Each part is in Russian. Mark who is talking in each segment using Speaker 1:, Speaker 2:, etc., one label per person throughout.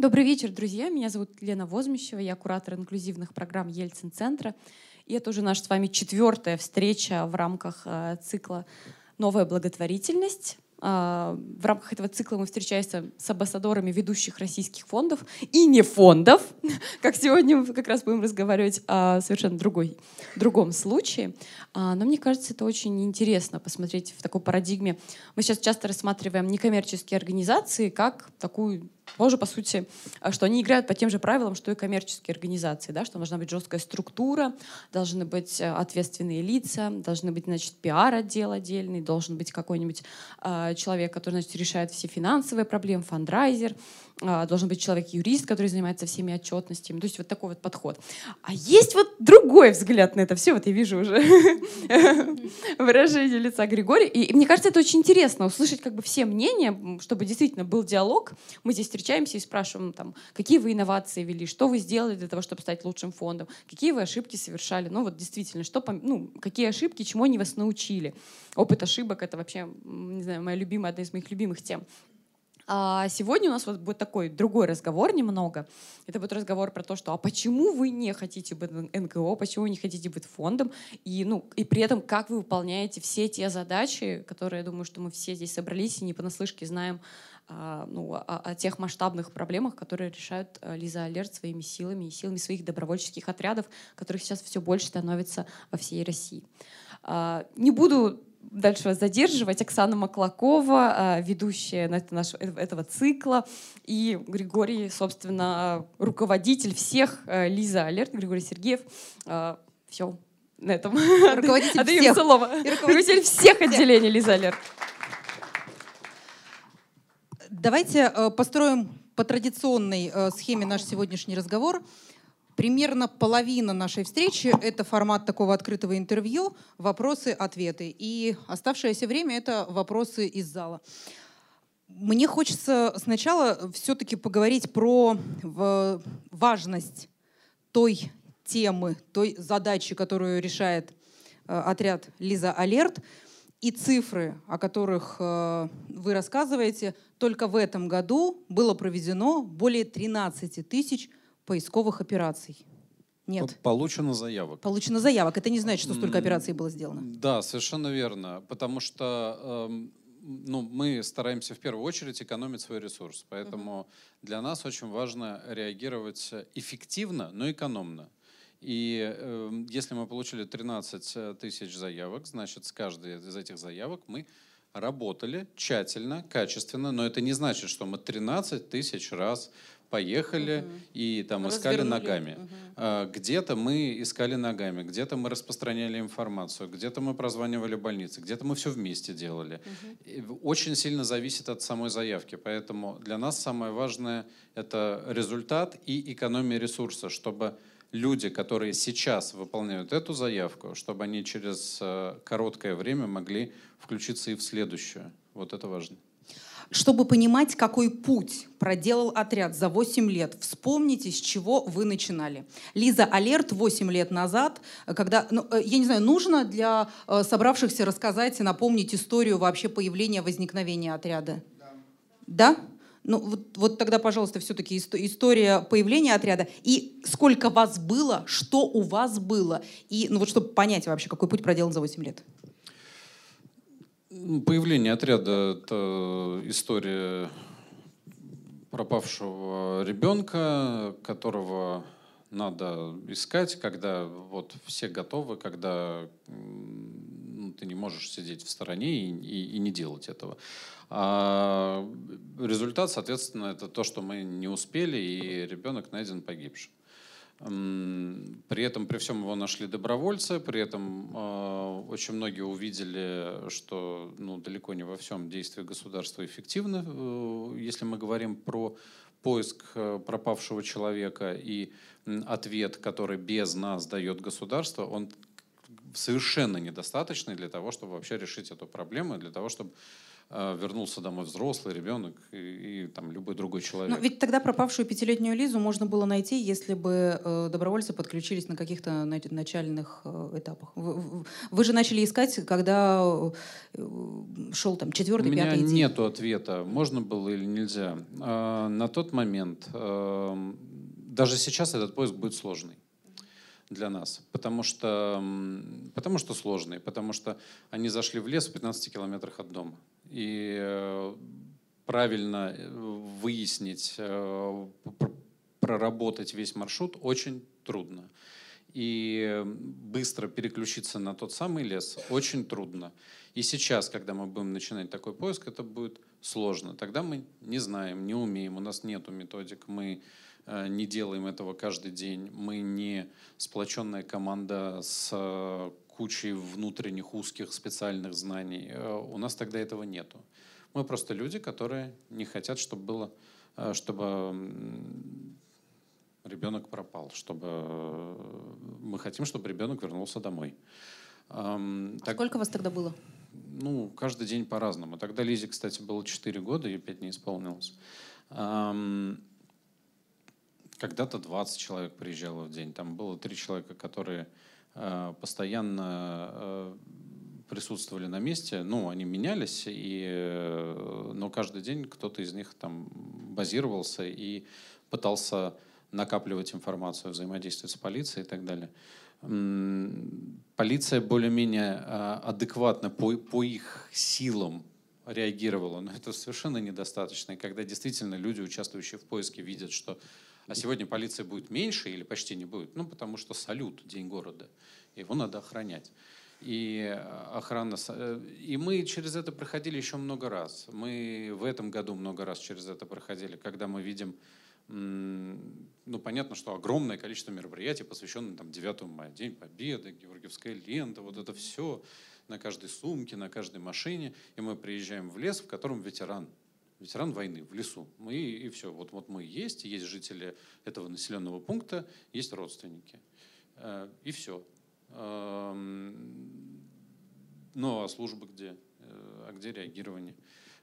Speaker 1: Добрый вечер, друзья. Меня зовут Лена Возмещева. Я куратор инклюзивных программ Ельцин-центра. И это уже наша с вами четвертая встреча в рамках э, цикла «Новая благотворительность». А, в рамках этого цикла мы встречаемся с амбассадорами ведущих российских фондов и не фондов, как сегодня мы как раз будем разговаривать о совершенно другой, другом случае. А, но мне кажется, это очень интересно посмотреть в такой парадигме. Мы сейчас часто рассматриваем некоммерческие организации как такую тоже, по сути, а, что они играют по тем же правилам, что и коммерческие организации, да, что должна быть жесткая структура, должны быть э, ответственные лица, должны быть, значит, пиар-отдел отдельный, должен быть какой-нибудь э, человек, который, значит, решает все финансовые проблемы, фандрайзер, а, должен быть человек-юрист, который занимается всеми отчетностями. То есть вот такой вот подход. А есть вот другой взгляд на это все. Вот я вижу уже выражение лица Григория. И мне кажется, это очень интересно услышать как бы все мнения, чтобы действительно был диалог. Мы здесь встречаемся и спрашиваем, там, какие вы инновации вели, что вы сделали для того, чтобы стать лучшим фондом, какие вы ошибки совершали. Ну вот действительно, что, ну, какие ошибки, чему они вас научили. Опыт ошибок — это вообще, не знаю, моя любимая, одна из моих любимых тем. А сегодня у нас вот будет такой другой разговор немного. Это будет разговор про то, что а почему вы не хотите быть НКО, почему вы не хотите быть фондом, и, ну, и при этом как вы выполняете все те задачи, которые, я думаю, что мы все здесь собрались и не понаслышке знаем ну, о, о тех масштабных проблемах, которые решают а, Лиза Алерт своими силами и силами своих добровольческих отрядов, которых сейчас все больше становится во всей России. А, не буду дальше вас задерживать. Оксана Маклакова, а, ведущая э, этого цикла, и Григорий, собственно, руководитель всех, э, Лиза Алерт, Григорий Сергеев. А, Все, на этом.
Speaker 2: Руководитель Отдаем всех.
Speaker 1: слово. Руководитель всех отделений Лиза Алерт.
Speaker 2: Давайте э, построим по традиционной схеме наш сегодняшний разговор. Примерно половина нашей встречи — это формат такого открытого интервью, вопросы-ответы. И оставшееся время — это вопросы из зала. Мне хочется сначала все-таки поговорить про важность той темы, той задачи, которую решает э, отряд Лиза Алерт, и цифры, о которых э, вы рассказываете. Только в этом году было проведено более 13 тысяч поисковых операций. Нет.
Speaker 3: Получено заявок.
Speaker 2: Получено заявок. Это не значит, что столько операций было сделано.
Speaker 3: Да, совершенно верно. Потому что э, ну, мы стараемся в первую очередь экономить свой ресурс. Поэтому uh-huh. для нас очень важно реагировать эффективно, но экономно. И э, если мы получили 13 тысяч заявок, значит, с каждой из этих заявок мы работали тщательно, качественно, но это не значит, что мы 13 тысяч раз поехали угу. и там искали ногами. Угу. Где-то мы искали ногами, где-то мы распространяли информацию, где-то мы прозванивали больницы, где-то мы все вместе делали. Угу. Очень сильно зависит от самой заявки, поэтому для нас самое важное это результат и экономия ресурса, чтобы люди, которые сейчас выполняют эту заявку, чтобы они через э, короткое время могли включиться и в следующую. Вот это важно.
Speaker 2: Чтобы понимать, какой путь проделал отряд за 8 лет, вспомните, с чего вы начинали. Лиза Алерт 8 лет назад, когда, ну, э, я не знаю, нужно для э, собравшихся рассказать и напомнить историю вообще появления, возникновения отряда? Да? да? Ну вот, вот тогда, пожалуйста, все-таки история появления отряда. И сколько вас было, что у вас было. И, ну вот чтобы понять вообще, какой путь проделан за 8 лет.
Speaker 3: Появление отряда — это история пропавшего ребенка, которого надо искать, когда вот все готовы, когда ну, ты не можешь сидеть в стороне и, и, и не делать этого. А результат, соответственно, это то, что мы не успели, и ребенок найден погибшим. При этом, при всем его нашли добровольцы, при этом э, очень многие увидели, что ну, далеко не во всем действия государства эффективны, э, если мы говорим про поиск э, пропавшего человека и ответ, который без нас дает государство, он совершенно недостаточный для того, чтобы вообще решить эту проблему, для того, чтобы вернулся домой взрослый ребенок и, и там любой другой человек.
Speaker 2: Но ведь тогда пропавшую пятилетнюю Лизу можно было найти, если бы э, добровольцы подключились на каких-то на- начальных э, этапах. Вы, вы- же начали искать, когда э, шел там
Speaker 3: У
Speaker 2: четвертый,
Speaker 3: меня
Speaker 2: пятый день.
Speaker 3: нету ответа, можно было или нельзя. А, На тот момент, эм, даже сейчас этот поиск будет сложный для нас, потому что, потому что сложный, потому что они зашли в лес в 15 километрах от дома. И э, правильно э, выяснить, э, пр- проработать весь маршрут очень трудно. И быстро переключиться на тот самый лес очень трудно. И сейчас, когда мы будем начинать такой поиск, это будет сложно. Тогда мы не знаем, не умеем, у нас нет методик, мы не делаем этого каждый день, мы не сплоченная команда с кучей внутренних узких специальных знаний. Э, У нас тогда этого нету. Мы просто люди, которые не хотят, чтобы было, э, чтобы ребенок пропал, чтобы э, мы хотим, чтобы ребенок вернулся домой. Ам,
Speaker 2: А
Speaker 3: так-
Speaker 2: Сколько вас тогда было?
Speaker 3: ну, каждый день по-разному. Тогда Лизе, кстати, было 4 года, ей 5 не исполнилось. Ам, Когда-то 20 человек приезжало в день. Там было три человека, которые постоянно э, присутствовали на месте. Ну, они менялись, и, э, но каждый день кто-то из них там базировался и пытался накапливать информацию, взаимодействовать с полицией и так далее. Полиция более-менее адекватно по, по их силам реагировала, но это совершенно недостаточно. И когда действительно люди, участвующие в поиске, видят, что а сегодня полиция будет меньше или почти не будет, ну потому что салют, день города, его надо охранять. И э, охрана... э, И мы через это проходили еще много раз. Мы в этом году много раз через это проходили, когда мы видим ну, понятно, что огромное количество мероприятий, посвященных там, 9 мая, День Победы, Георгиевская лента, вот это все на каждой сумке, на каждой машине. И мы приезжаем в лес, в котором ветеран, ветеран войны в лесу. Мы и все. Вот, вот мы есть, есть жители этого населенного пункта, есть родственники. Э, И все. Ну, а службы где? Э, А где реагирование?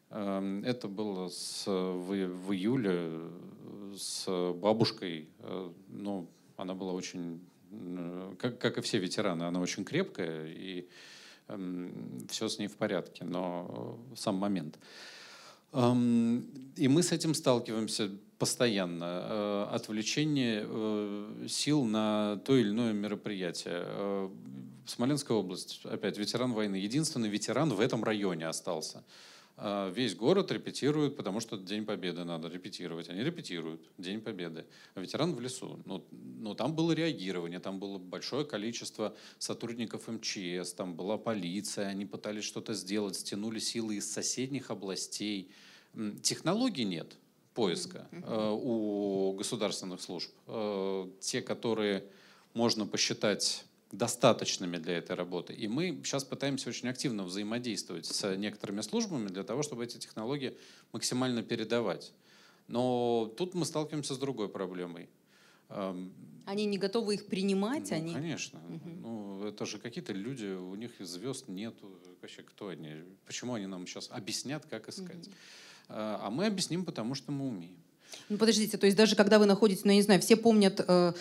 Speaker 3: Эм, Это было с, в, в июле э, с бабушкой. Ну, она была очень, как, как и все ветераны, она очень крепкая, и все с ней в порядке, но сам момент. И мы с этим сталкиваемся постоянно. Э, Отвлечение э, сил на то или иное мероприятие. Э, Смоленская область, опять ветеран войны. Единственный ветеран в этом районе остался. А Весь город репетирует, потому что День Победы надо репетировать. Они репетируют День Победы. А ветеран в лесу. Ну, ну, там было реагирование, там было большое количество сотрудников МЧС, там была полиция, они пытались что-то сделать, стянули силы из соседних областей. Технологий нет поиска э, у государственных служб. Э, Те, которые можно посчитать достаточными для этой работы. И мы сейчас пытаемся очень активно взаимодействовать с некоторыми службами для того, чтобы эти технологии максимально передавать. Но тут мы сталкиваемся с другой проблемой. Эм,
Speaker 2: Они не готовы их принимать,
Speaker 3: ну,
Speaker 2: они...
Speaker 3: Конечно. Ну, это же какие-то люди, у них звезд нету. Вообще, кто они? Почему они нам сейчас объяснят, как искать? А а мы объясним, потому что мы умеем.
Speaker 2: Ну, подождите, то есть даже когда вы находитесь, ну, я не знаю, все помнят э,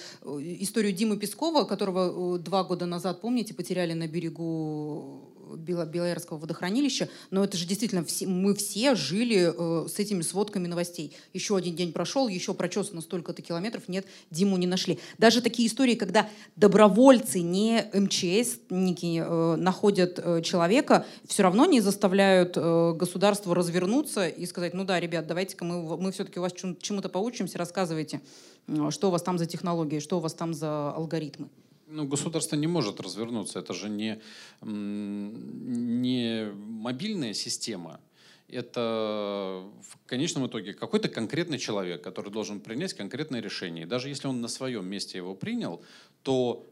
Speaker 2: историю Димы Пескова, которого э, два года назад, помните, потеряли на берегу Белоярского водохранилища, но это же действительно все, мы все жили э, с этими сводками новостей. Еще один день прошел, еще прочесано столько-то километров, нет, Диму не нашли. Даже такие истории, когда добровольцы, не МЧСники, э, находят э, человека, все равно не заставляют э, государство развернуться и сказать, ну да, ребят, давайте-ка мы, мы все-таки у вас чему- чему-то поучимся, рассказывайте, э, что у вас там за технологии, что у вас там за алгоритмы.
Speaker 3: Ну, государство не может развернуться. Это же не, не мобильная система. Это в конечном итоге какой-то конкретный человек, который должен принять конкретное решение. И даже если он на своем месте его принял, то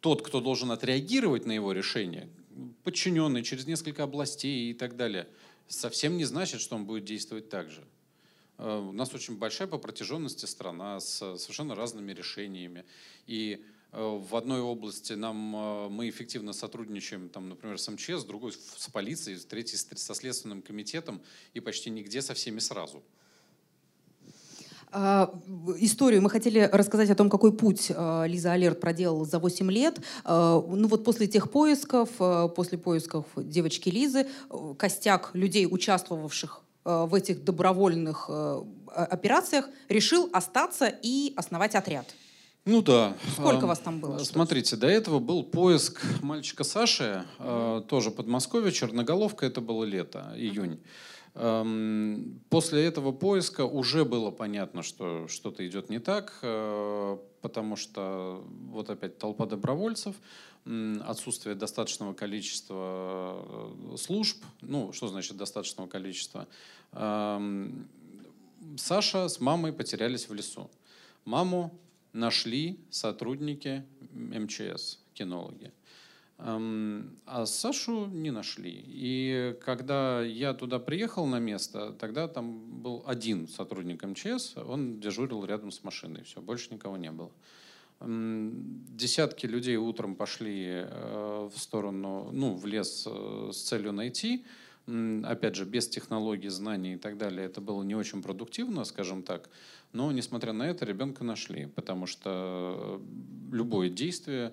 Speaker 3: тот, кто должен отреагировать на его решение, подчиненный через несколько областей и так далее, совсем не значит, что он будет действовать так же. Э, У нас очень большая по протяженности страна с совершенно разными решениями. И Э, в одной области нам, э, мы эффективно сотрудничаем, там, например, с МЧС, в другой с полицией, в третьей со Следственным комитетом и почти нигде со всеми сразу.
Speaker 4: А, историю. Мы хотели рассказать о том, какой путь а, Лиза Алерт проделала за 8 лет. Ну вот после тех поисков, после поисков девочки Лизы, костяк людей, участвовавших в этих добровольных операциях, решил остаться и основать отряд.
Speaker 3: Ну да.
Speaker 4: Сколько а, вас там было?
Speaker 3: Смотрите, до этого был поиск мальчика Саши, mm-hmm. тоже Подмосковье, Черноголовка, это было лето, июнь. Mm-hmm. После этого поиска уже было понятно, что что-то идет не так, э, потому что вот опять толпа добровольцев, отсутствие достаточного количества э, служб, ну, что значит достаточного количества, Саша с мамой потерялись в лесу. Маму нашли сотрудники МЧС, кинологи. Эм, а Сашу не нашли. И когда я туда приехал на место, тогда там был один сотрудник МЧС, он дежурил рядом с машиной, все, больше никого не было. Эм, десятки людей утром пошли э, в сторону, ну, в лес э, с целью найти. Опять же, без технологий, знаний и так далее, это было не очень продуктивно, скажем так. Но, несмотря на это, ребенка нашли, потому что любое действие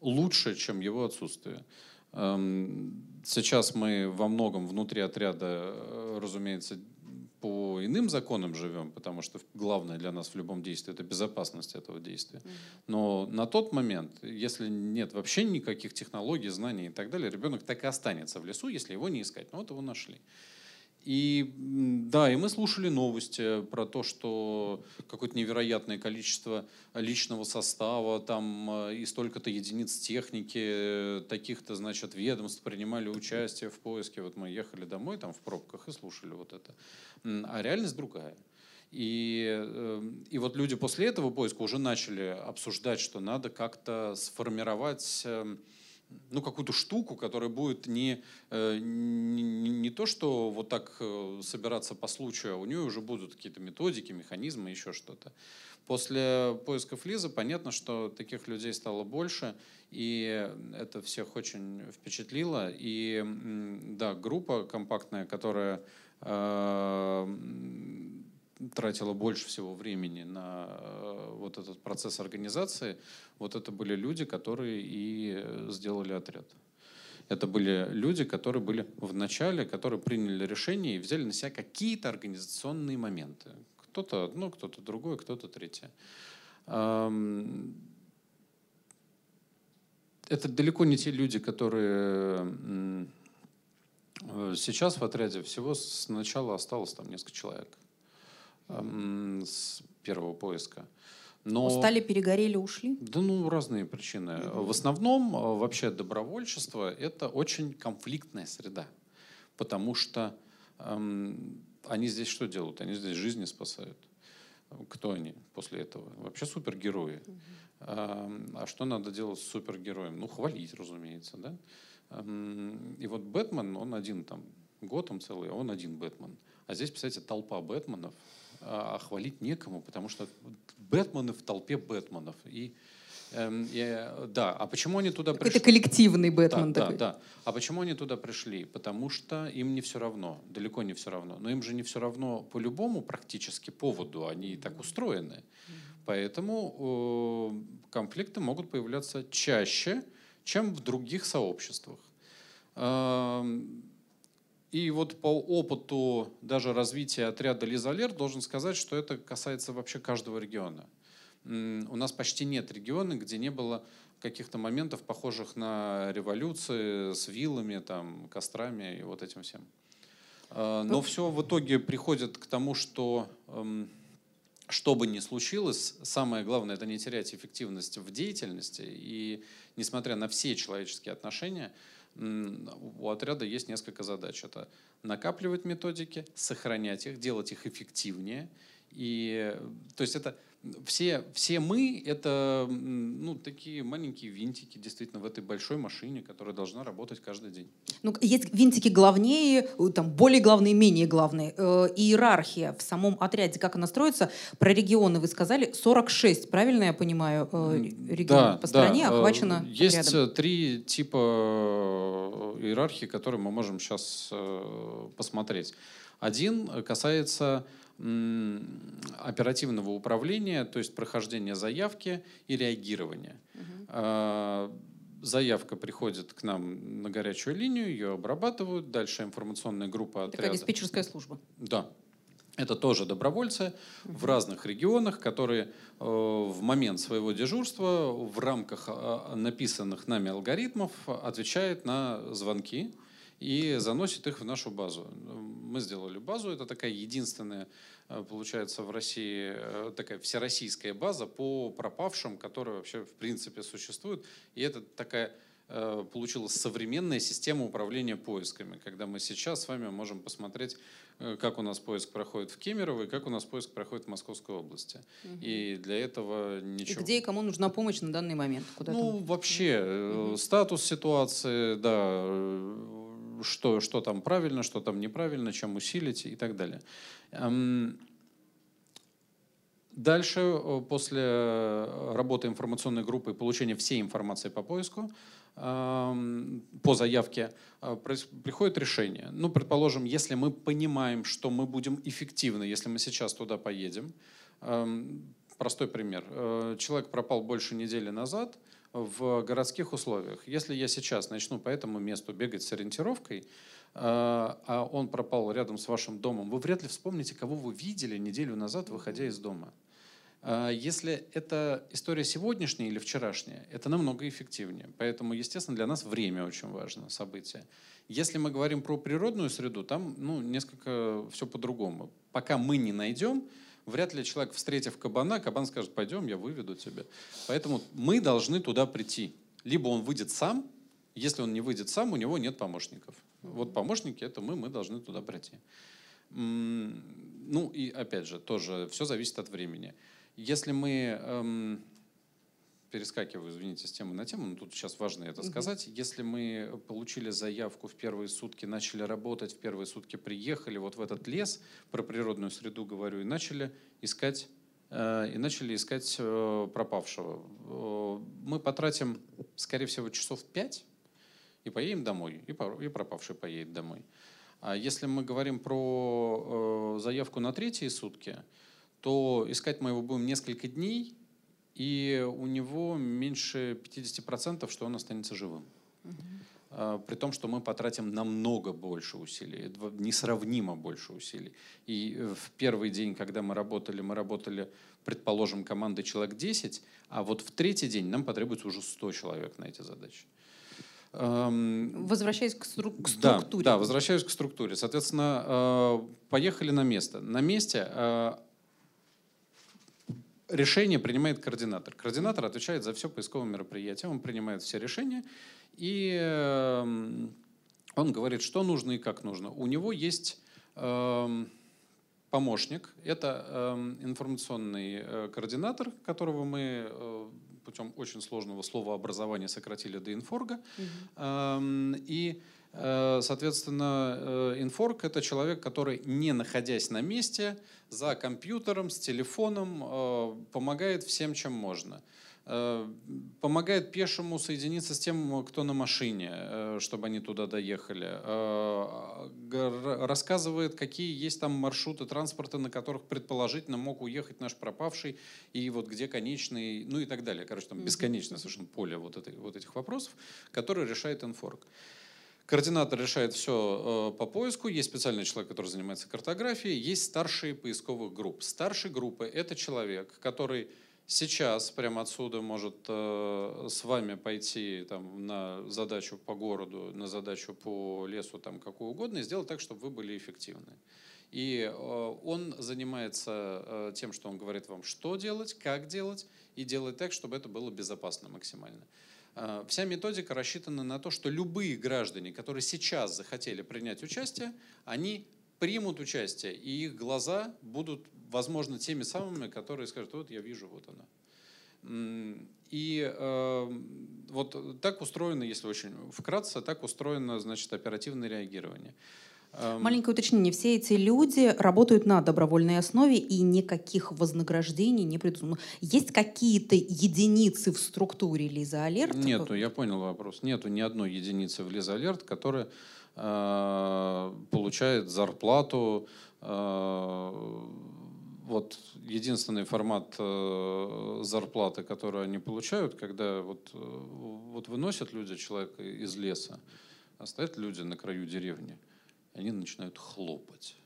Speaker 3: лучше, чем его отсутствие. Эм, сейчас мы во многом внутри отряда, э, разумеется, по иным законам живем, потому что главное для нас в любом действии это безопасность этого действия. Но на тот момент, если нет вообще никаких технологий, знаний и так далее, ребенок так и останется в лесу, если его не искать. Ну вот его нашли. И да, и мы слушали новости про то, что какое-то невероятное количество личного состава, там э, и столько-то единиц техники, таких-то, значит, ведомств принимали участие в поиске. Вот мы ехали домой там в пробках и слушали вот это. А реальность другая. И, эм, и вот люди после этого поиска уже начали обсуждать, что надо как-то сформировать эм, ну, какую-то штуку, которая будет не, э, не, не то, что вот так э, собираться по случаю, а у нее уже будут какие-то методики, механизмы, еще что-то. После поисков Лизы понятно, что таких людей стало больше, и это всех очень впечатлило. И да, группа компактная, которая э, тратила больше всего времени на э, вот этот процесс организации, вот это были люди, которые и сделали отряд. Это были люди, которые были в начале, которые приняли решение и взяли на себя какие-то организационные моменты. Кто-то одно, кто-то другое, кто-то третье. Это далеко не те люди, которые э, сейчас в отряде всего сначала осталось там несколько человек с первого поиска.
Speaker 4: Но, Устали, перегорели, ушли?
Speaker 3: Да, ну, разные причины. В основном, а, вообще, добровольчество – это очень конфликтная среда. Потому что эм, они здесь что делают? Они здесь жизни спасают. Кто они после этого? Вообще супергерои. Mm-hmm. А, а что надо делать с супергероем? Ну, хвалить, разумеется, да? Эм, и вот Бэтмен, он один там, Готэм целый, он один Бэтмен. А здесь, представляете, толпа Бэтменов, а, хвалить некому, потому что Бэтмены в толпе Бэтменов. И, эм, и, да, а почему они туда пришли?
Speaker 4: Это коллективный Бэтмен
Speaker 3: да,
Speaker 4: такой.
Speaker 3: Да, да. А почему они туда пришли? Потому что им не все равно, далеко не все равно. Но им же не все равно по любому практически поводу, они так устроены. Поэтому э, конфликты могут появляться чаще, чем в других сообществах. Э, и вот по опыту даже развития отряда Лизалер должен сказать, что это касается вообще каждого региона. У нас почти нет региона, где не было каких-то моментов, похожих на революции с вилами, там, кострами и вот этим всем. А, но все в итоге приходит к тому, что эм, что бы ни случилось, самое главное – это не терять эффективность в деятельности. И несмотря на все человеческие отношения – у отряда есть несколько задач. Это накапливать методики, сохранять их, делать их эффективнее. И, то есть это все, все мы — это ну, такие маленькие винтики действительно в этой большой машине, которая должна работать каждый день.
Speaker 4: Ну, есть винтики главнее, э, там, более главные, менее главные. Э, иерархия в самом отряде, как она строится? Про регионы вы сказали, 46, правильно я понимаю, э, регионов
Speaker 3: да,
Speaker 4: по стране
Speaker 3: да.
Speaker 4: охвачено
Speaker 3: Есть
Speaker 4: отрядом?
Speaker 3: три типа иерархии, которые мы можем сейчас посмотреть. Один касается оперативного управления, то есть прохождения заявки и реагирования. Угу. Заявка приходит к нам на горячую линию, ее обрабатывают, дальше информационная группа отряда.
Speaker 4: Такая диспетчерская служба.
Speaker 3: Да. Это тоже добровольцы в разных регионах, которые э, в момент своего дежурства в рамках э, написанных нами алгоритмов отвечают на звонки и заносит их в нашу базу. Мы сделали базу, это такая единственная, э, получается, в России э, такая всероссийская база по пропавшим, которая вообще в принципе существует. И это такая э, получилась современная система управления поисками, когда мы сейчас с вами можем посмотреть, как у нас поиск проходит в Кемерово и как у нас поиск проходит в Московской области. Угу. И для этого ничего.
Speaker 4: И где и кому нужна помощь на данный момент?
Speaker 3: Куда ну, вообще, угу. статус ситуации, да, что, что там правильно, что там неправильно, чем усилить и так далее. Эм, дальше, э, после работы информационной группы и получения всей информации по поиску, эм, по заявке, э, приходит решение. Ну, предположим, если мы понимаем, что мы будем эффективны, если мы сейчас туда поедем. Эм, простой пример. Э, человек пропал больше недели назад – в городских условиях. Если я сейчас начну по этому месту бегать с ориентировкой, а, а он пропал рядом с вашим домом, вы вряд ли вспомните, кого вы видели неделю назад, выходя из дома. А, если это история сегодняшняя или вчерашняя, это намного эффективнее. Поэтому, естественно, для нас время очень важно, событие. Если мы говорим про природную среду, там ну, несколько все по-другому. Пока мы не найдем, вряд ли человек, встретив кабана, кабан скажет, пойдем, я выведу тебя. Поэтому мы должны туда прийти. Либо он выйдет сам, если он не выйдет сам, у него нет помощников. Вот помощники — это мы, мы должны туда прийти. Ну и опять же, тоже все зависит от времени. Если мы эм, перескакиваю, извините, с темы на тему, но тут сейчас важно это сказать. Если мы получили заявку в первые сутки, начали работать, в первые сутки приехали вот в этот лес, про природную среду говорю, и начали искать э, и начали искать э, пропавшего. Э, мы потратим, скорее всего, часов пять и поедем домой, и пропавший поедет домой. А если мы говорим про заявку на третьи сутки, то искать мы его будем несколько дней, и у него меньше 50%, что он останется живым. Угу. При том, что мы потратим намного больше усилий, несравнимо больше усилий. И э, в первый день, когда мы работали, мы работали, предположим, командой человек 10, а вот в третий день нам потребуется уже 100 человек на эти задачи.
Speaker 4: Возвращаясь к, стру- к
Speaker 3: структуре. Да, да, возвращаясь к структуре. Соответственно, э, поехали на место. На месте э, решение принимает координатор. Координатор отвечает за все поисковое мероприятие, он принимает все решения, и эм, он говорит, что нужно и как нужно. У него есть эм, помощник, это эм, информационный э, координатор, которого мы э, путем очень сложного слова образования сократили до инфорга. Угу. И соответственно, э, инфорк — это человек, который, не находясь на месте, за компьютером, с телефоном, э, помогает всем, чем можно. Помогает пешему соединиться с тем, кто на машине, чтобы они туда доехали. Рассказывает, какие есть там маршруты транспорта, на которых предположительно мог уехать наш пропавший, и вот где конечный, ну и так далее. Короче, там бесконечное совершенно поле вот, этой, вот этих вопросов, которые решает инфорк. Координатор решает все э, по поиску. Есть специальный человек, который занимается картографией. Есть старшие поисковых групп. Старшие группы — это человек, который сейчас прямо отсюда может э, с вами пойти там, на задачу по городу, на задачу по лесу, там, какую угодно, и сделать так, чтобы вы были эффективны. И э, он занимается тем, что он говорит вам, что делать, как делать, и делает так, чтобы это было безопасно максимально. А, вся методика рассчитана на то, что любые граждане, которые сейчас захотели принять участие, они примут участие, и их глаза будут возможно, теми самыми, которые скажут, вот я вижу, вот она. И э, вот так устроено, если очень вкратце, так устроено, значит, оперативное реагирование.
Speaker 2: Эм, Маленькое уточнение. Все эти люди работают на добровольной основе и никаких вознаграждений не придумано. Есть какие-то единицы в структуре Лиза Алерт?
Speaker 3: Нету, я понял вопрос. Нету ни одной единицы в Лиза Алерт, которая э, получает зарплату э, вот единственный формат э, зарплаты, который они получают, когда вот, э, вот выносят люди человека из леса, а стоят люди на краю деревни, они начинают хлопать.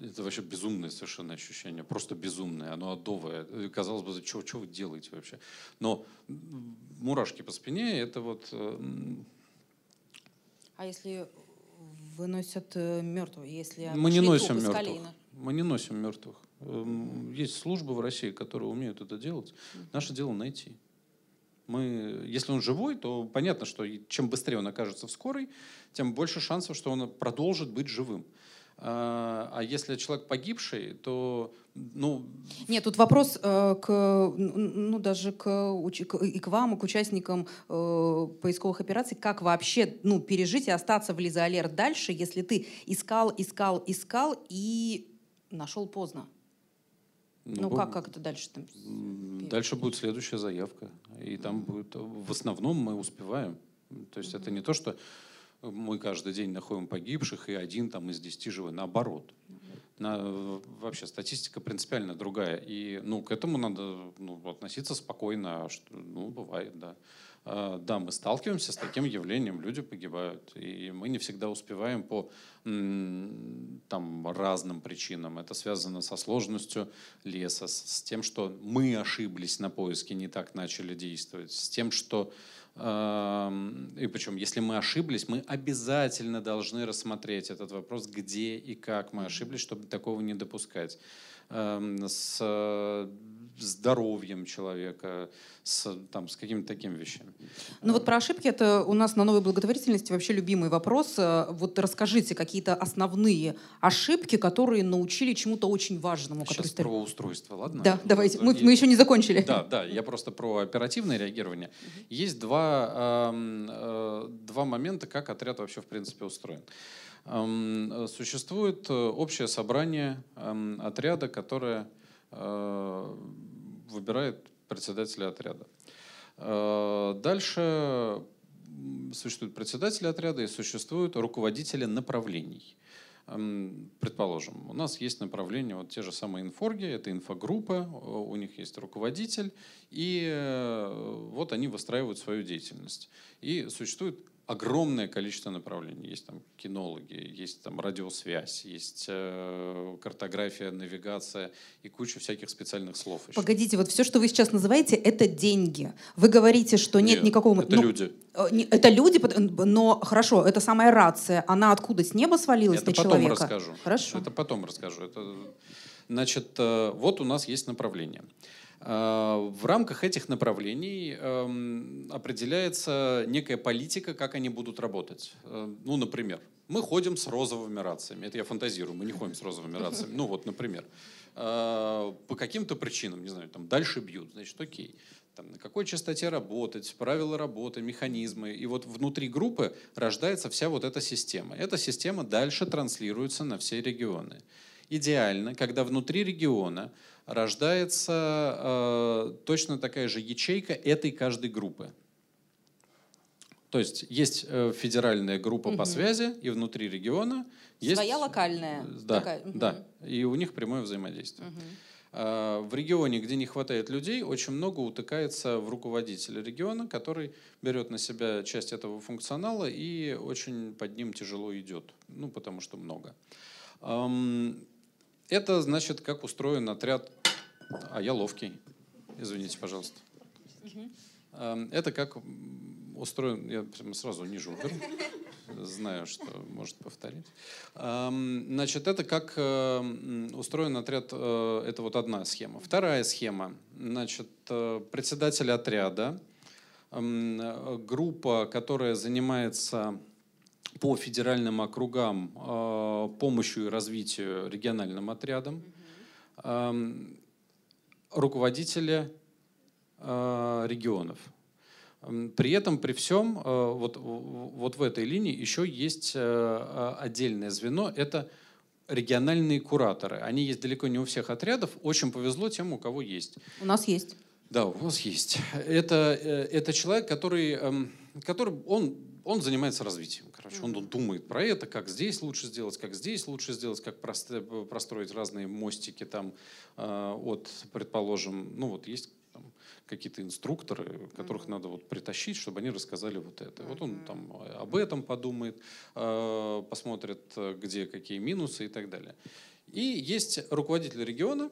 Speaker 3: Это вообще безумное совершенно ощущение, просто безумное, оно адовое. Казалось бы, что, что вы делаете вообще? Но мурашки по спине, это вот... Э,
Speaker 2: а если выносят мертвого, если
Speaker 3: мы не носим мертвых. Мы не носим мертвых. Эм, есть службы в России, которые умеют это делать. Наше дело найти. Мы, если он живой, то понятно, что чем быстрее он окажется в скорой, тем больше шансов, что он продолжит быть живым. А, а если человек погибший, то ну
Speaker 2: нет, тут вопрос э, к ну даже к, к и к вам и к участникам э, поисковых операций, как вообще ну пережить и остаться в Лиза-Алерт дальше, если ты искал, искал, искал и нашел поздно. Ну, ну как, как это дальше? Там?
Speaker 3: Дальше будет следующая заявка. И там будет... В основном мы успеваем. То есть mm-hmm. это не то, что мы каждый день находим погибших, и один там из десяти живой. Наоборот. Mm-hmm. На, вообще статистика принципиально другая. И ну, к этому надо ну, относиться спокойно. Что, ну, бывает, да. А, да, мы сталкиваемся с таким явлением, люди погибают, и мы не всегда успеваем по там, разным причинам. Это связано со сложностью леса, с тем, что мы ошиблись на поиске, не так начали действовать, с тем, что и причем, если мы ошиблись, мы обязательно должны рассмотреть этот вопрос, где и как мы ошиблись, чтобы такого не допускать. С здоровьем человека, с, там, с какими-то такими вещами.
Speaker 2: Ну вот про ошибки, это у нас на новой благотворительности вообще любимый вопрос. Э, вот расскажите какие-то основные ошибки, которые научили чему-то очень важному.
Speaker 3: Сейчас
Speaker 2: который...
Speaker 3: про устройство, ладно?
Speaker 2: Да, давайте. Мы, мы еще не закончили.
Speaker 3: Да, да, я просто про оперативное реагирование. Есть два, э, два момента, как отряд вообще в принципе устроен. Существует э, общее собрание отряда, которое Э, выбирает председателя отряда. Э, дальше существует председатель отряда и существуют руководители направлений. Эм, предположим, у нас есть направление, вот те же самые инфорги, это инфогруппа, у них есть руководитель, и э, вот они выстраивают свою деятельность. И существует огромное количество направлений. Есть там кинологи, есть там радиосвязь, есть э, картография, навигация и куча всяких специальных слов.
Speaker 2: Еще. Погодите, вот все, что вы сейчас называете, это деньги. Вы говорите, что нет, нет никакого...
Speaker 3: Это ну, люди.
Speaker 2: Э, это люди, но хорошо, это самая рация. Она откуда, с неба свалилась
Speaker 3: это
Speaker 2: на человека?
Speaker 3: Потом расскажу.
Speaker 2: Хорошо.
Speaker 3: Это потом расскажу. Это, значит, э, вот у нас есть направление. Э, в рамках этих направлений эм, определяется некая политика, как они будут работать. Э, ну, например, мы ходим с розовыми рациями. Это я фантазирую, мы не ходим с розовыми рациями. Ну, вот, например. Э, по каким-то причинам, не знаю, там дальше бьют, значит, окей. Там, на какой частоте работать, правила работы, механизмы. И вот внутри группы рождается вся вот эта система. Эта система дальше транслируется на все регионы. Идеально, когда внутри региона рождается э, точно такая же ячейка этой каждой группы. То есть есть э, федеральная группа угу. по связи, и внутри региона есть...
Speaker 2: Своя локальная.
Speaker 3: Да, такая. Угу. да. И у них прямое взаимодействие. Угу. В регионе, где не хватает людей, очень много утыкается в руководителя региона, который берет на себя часть этого функционала и очень под ним тяжело идет, ну, потому что много. Это значит, как устроен отряд. А я ловкий. Извините, пожалуйста. Эм, это как устроен. Я прямо сразу ниже уберу. Знаю, что может повторить. Эм, значит, это как э, устроен отряд. Э, это вот одна схема. Вторая схема. Значит, э, председатель отряда, группа, которая занимается по федеральным округам э, помощью и развитию региональным отрядам. руководители э, регионов. При этом, при всем, э, вот, вот в этой линии еще есть отдельное звено. Это региональные кураторы. Они есть далеко не у всех отрядов. Очень повезло тем, у кого есть.
Speaker 4: У нас есть.
Speaker 3: Да, у вас есть. Это, э, это человек, который, который он, он занимается развитием. Короче, он тут думает про это, как здесь лучше сделать, как здесь лучше сделать, как прост- простроить разные мостики там э, от, предположим, ну вот есть какие-то инструкторы, которых надо вот притащить, чтобы они рассказали вот это. Вот он там об этом подумает, э, посмотрит, э, где какие минусы и так далее. И есть руководитель региона,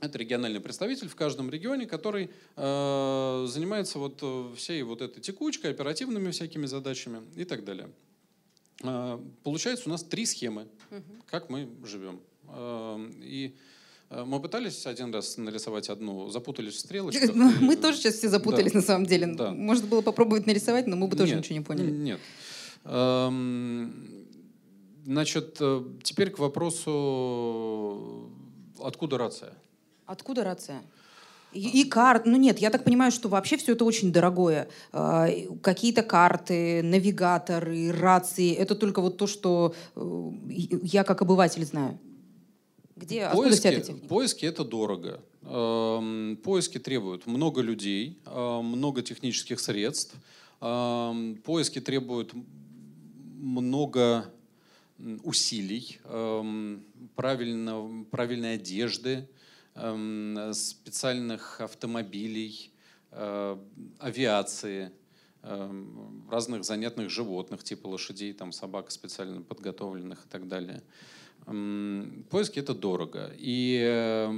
Speaker 3: это региональный представитель в каждом регионе, который э, занимается вот э, всей вот этой текучкой, оперативными всякими задачами и так далее. Э, получается у нас три схемы, как мы живем. Э, и э, мы пытались один раз нарисовать одну, запутались в стрелочках.
Speaker 4: Ну, Мы тоже сейчас все запутались
Speaker 3: Да.
Speaker 4: на самом деле.
Speaker 3: Да.
Speaker 4: Можно было попробовать нарисовать, но мы бы тоже
Speaker 3: Нет,
Speaker 4: ничего не поняли.
Speaker 3: Нет. Эм, Значит, э, теперь к вопросу, откуда рация?
Speaker 4: Откуда рация? И, и карт, ну нет, я так понимаю, что вообще все это очень дорогое. А, Какие-то карты, навигаторы, рации, это только вот то, что э, я как обыватель знаю. Где, откуда вся эта
Speaker 3: Поиски,
Speaker 4: техника?
Speaker 3: поиски это дорого. Эм, Поиски требуют много людей, э, много технических средств. Эм, Поиски требуют много усилий, эм, правильно, правильной одежды, эм, специальных автомобилей, э, авиации, эм, разных занятных животных, типа лошадей, там, собак специально подготовленных и так далее. М, Поиски это дорого. И э,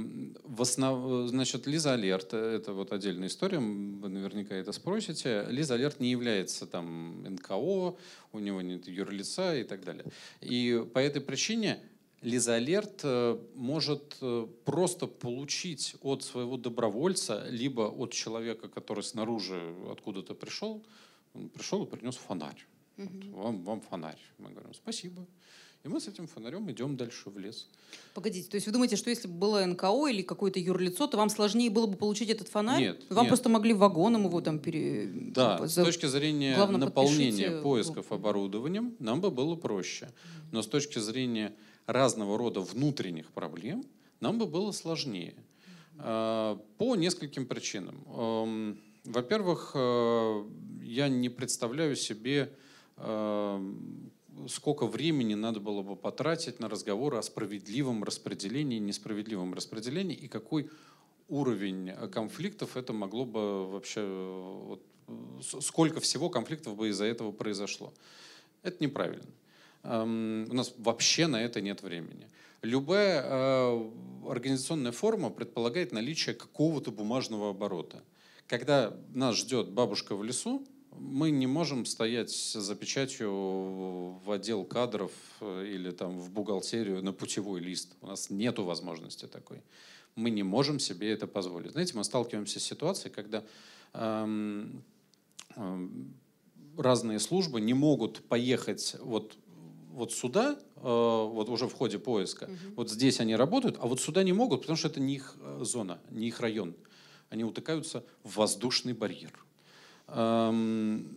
Speaker 3: в основ... значит, Лиза Алерт, это вот отдельная история, вы наверняка это спросите. Лиза Алерт не является там НКО, у него нет юрлица и так далее. И по этой причине Лиза Алерт э, может э, просто получить от своего добровольца, либо от человека, который снаружи откуда-то пришел, он пришел и принес фонарь. Вот, вам, вам фонарь. Мы говорим, спасибо. И мы с этим фонарем идем дальше в лес.
Speaker 4: Погодите, то есть вы думаете, что если бы было НКО или какое-то юрлицо, то вам сложнее было бы получить этот фонарь?
Speaker 3: Нет,
Speaker 4: Вам
Speaker 3: нет.
Speaker 4: просто могли вагоном его там пере...
Speaker 3: Да,
Speaker 4: типа,
Speaker 3: с
Speaker 4: за-
Speaker 3: точки зрения
Speaker 4: главное,
Speaker 3: наполнения
Speaker 4: подпишите
Speaker 3: поисков оборудованием нам бы было проще. Но с точки зрения разного рода внутренних проблем нам бы было сложнее. А, По нескольким причинам. Эм, Во-первых, э, я не представляю себе, э, сколько времени надо было бы потратить на разговоры о справедливом распределении, несправедливом распределении и какой уровень конфликтов это могло бы вообще, э, вот, сколько всего конфликтов бы из-за этого произошло. Это неправильно. Эм, У нас вообще на это нет времени. Любая э, организационная форма предполагает наличие какого-то бумажного оборота. Когда нас ждет бабушка в лесу, мы не можем стоять за печатью в отдел кадров э, или там в бухгалтерию на путевой лист. У нас нет возможности такой. Мы не можем себе это позволить. Знаете, мы сталкиваемся с ситуацией, когда эм, эм, разные службы не могут поехать вот, вот сюда, э, вот уже в ходе поиска. Вот здесь они работают, а вот сюда не могут, потому что это не их э, зона, не их район. Они утыкаются в воздушный барьер. Эм,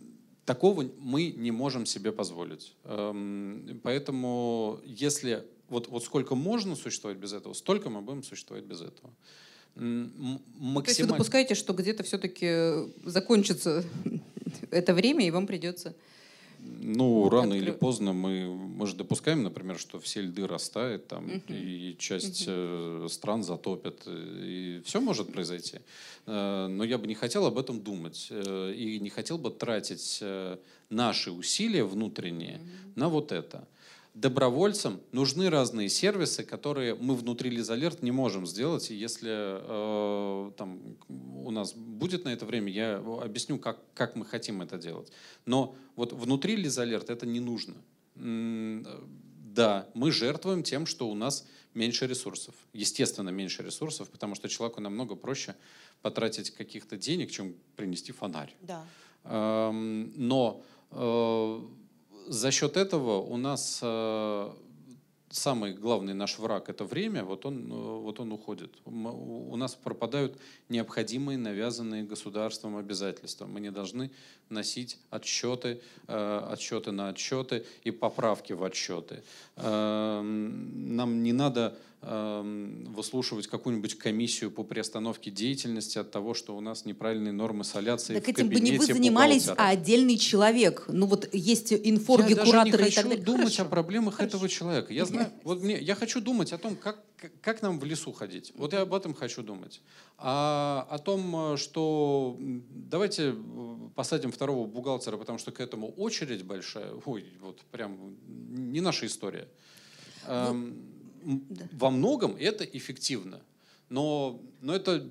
Speaker 3: Такого мы не можем себе позволить. Эм, Поэтому если вот, вот сколько можно существовать без этого, столько мы будем существовать без этого. М, м-
Speaker 4: То есть вы
Speaker 3: максимально-
Speaker 4: допускаете, что где-то все-таки закончится это время, и вам придется...
Speaker 3: Ну, рано или
Speaker 4: Откры-
Speaker 3: поздно мы, мы же допускаем, например, что все льды растают, там,
Speaker 4: Мгм.
Speaker 3: и часть э, стран затопят, э, и все может произойти. Э, но я бы не хотел об этом думать, и не хотел бы тратить наши усилия внутренние на вот это. Добровольцам нужны разные сервисы, которые мы внутри Лизалерт не можем сделать. И если э, там, у нас будет на это время, я объясню, как, как мы хотим это делать. Но вот внутри Лизалерт это не нужно. Да, мы жертвуем тем, что у нас меньше ресурсов. Естественно, меньше ресурсов, потому что человеку намного проще потратить каких-то денег, чем принести фонарь.
Speaker 4: Да.
Speaker 3: Эм, Но э, за счет этого у нас э, самый главный наш враг это время, вот он, э, вот он уходит. У нас пропадают необходимые, навязанные государством обязательства. Мы не должны носить отчеты, э, отчеты на отчеты и поправки в отчеты. Эм, нам не надо выслушивать какую-нибудь комиссию по приостановке деятельности от того, что у нас неправильные нормы соляции
Speaker 2: так
Speaker 3: в
Speaker 2: этим бы не вы занимались, а отдельный человек. Ну вот есть инфорги,
Speaker 3: я даже
Speaker 2: кураторы
Speaker 3: не
Speaker 2: и так
Speaker 3: хочу
Speaker 2: далее.
Speaker 3: думать
Speaker 2: Хорошо.
Speaker 3: о проблемах
Speaker 2: Хорошо.
Speaker 3: этого человека. Я знаю, вот мне, я хочу думать о том, как, как- нам в лесу ходить. Вот я об этом хочу думать. А о том, э, что давайте э, посадим второго бухгалтера, потому что к этому очередь большая. Ой, вот прям не наша история. Эм, м, Во многом это эффективно, но, но это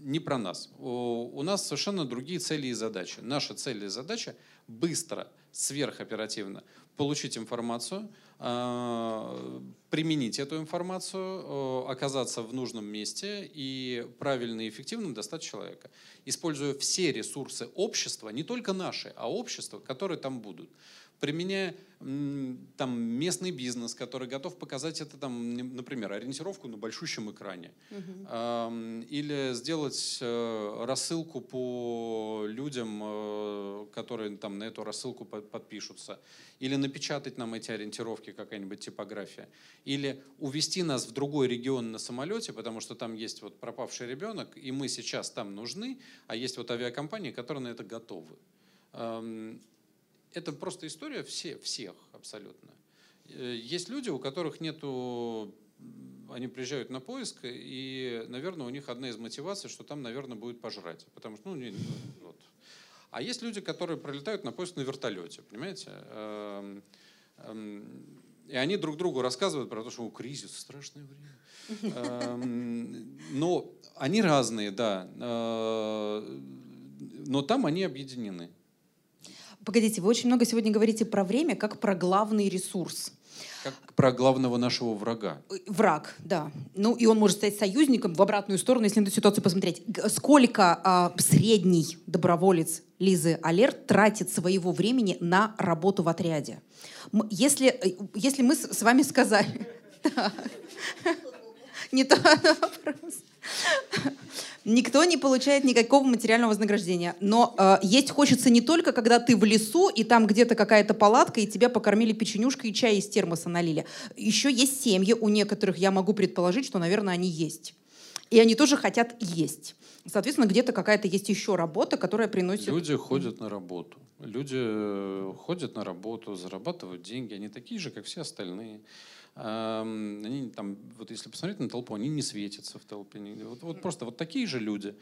Speaker 3: не про нас. У нас совершенно другие цели и задачи. Наша цель и задача быстро, сверхоперативно получить информацию, а, применить эту информацию, оказаться в нужном месте и правильно и эффективно достать человека, используя все ресурсы общества, не только наши, а общества, которые там будут применяя там местный бизнес, который готов показать это там, например, ориентировку на большущем экране, Ам, или сделать э, рассылку по людям, э, которые там на эту рассылку под- подпишутся, или напечатать нам эти ориентировки, какая-нибудь типография, или увести нас в другой регион на самолете, потому что там есть вот пропавший ребенок, и мы сейчас там нужны, а есть вот авиакомпании, которые на это готовы. Это просто история все, всех абсолютно. Э, Есть люди, у которых нету, они приезжают на поиск, и, наверное, у них одна из мотиваций, что там, наверное, будет пожрать. Потому что, ну, не- вот. А есть люди, которые пролетают на поиск на вертолете, понимаете? Эм, эм, И они друг другу рассказывают про то, что «О, кризис, страшное время. Эм, Но они разные, да. Э, Но там они объединены.
Speaker 2: Погодите, вы очень много сегодня говорите про время как про главный ресурс.
Speaker 3: Как про главного нашего врага.
Speaker 2: Э, Враг, да. Ну, и он может стать союзником в обратную сторону, если на эту ситуацию посмотреть. Сколько а, средний доброволец Лизы Алерт тратит своего времени на работу в отряде? Если, э, если мы с вами сказали... Не вопрос. Никто не получает никакого материального вознаграждения. Но э, есть хочется не только, когда ты в лесу, и там где-то какая-то палатка, и тебя покормили печенюшкой и чай из термоса налили. Еще есть семьи, у некоторых я могу предположить, что, наверное, они есть. И они тоже хотят есть. Соответственно, где-то какая-то есть еще работа, которая приносит...
Speaker 3: Люди ходят на работу. Люди э, ходят на работу, зарабатывают деньги. Они такие же, как все остальные. Они там, вот если посмотреть на толпу, они не светятся в толпе. Вот, вот просто вот такие же люди.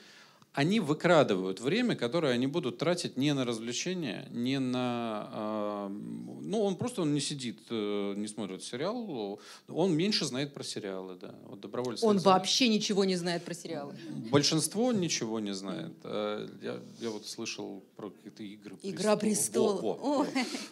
Speaker 3: Они выкрадывают время, которое они будут тратить не на развлечения, не на... ам, Ну, он просто он не сидит, э, не смотрит сериал. Он меньше знает про сериалы, да. Вот добровольцы.
Speaker 2: Он вообще ничего не знает про сериалы.
Speaker 3: Большинство ничего не знает. Э, Я, я вот слышал про какие-то игры.
Speaker 2: «Игра
Speaker 3: престолов».
Speaker 2: престолов».
Speaker 3: Во, во, во.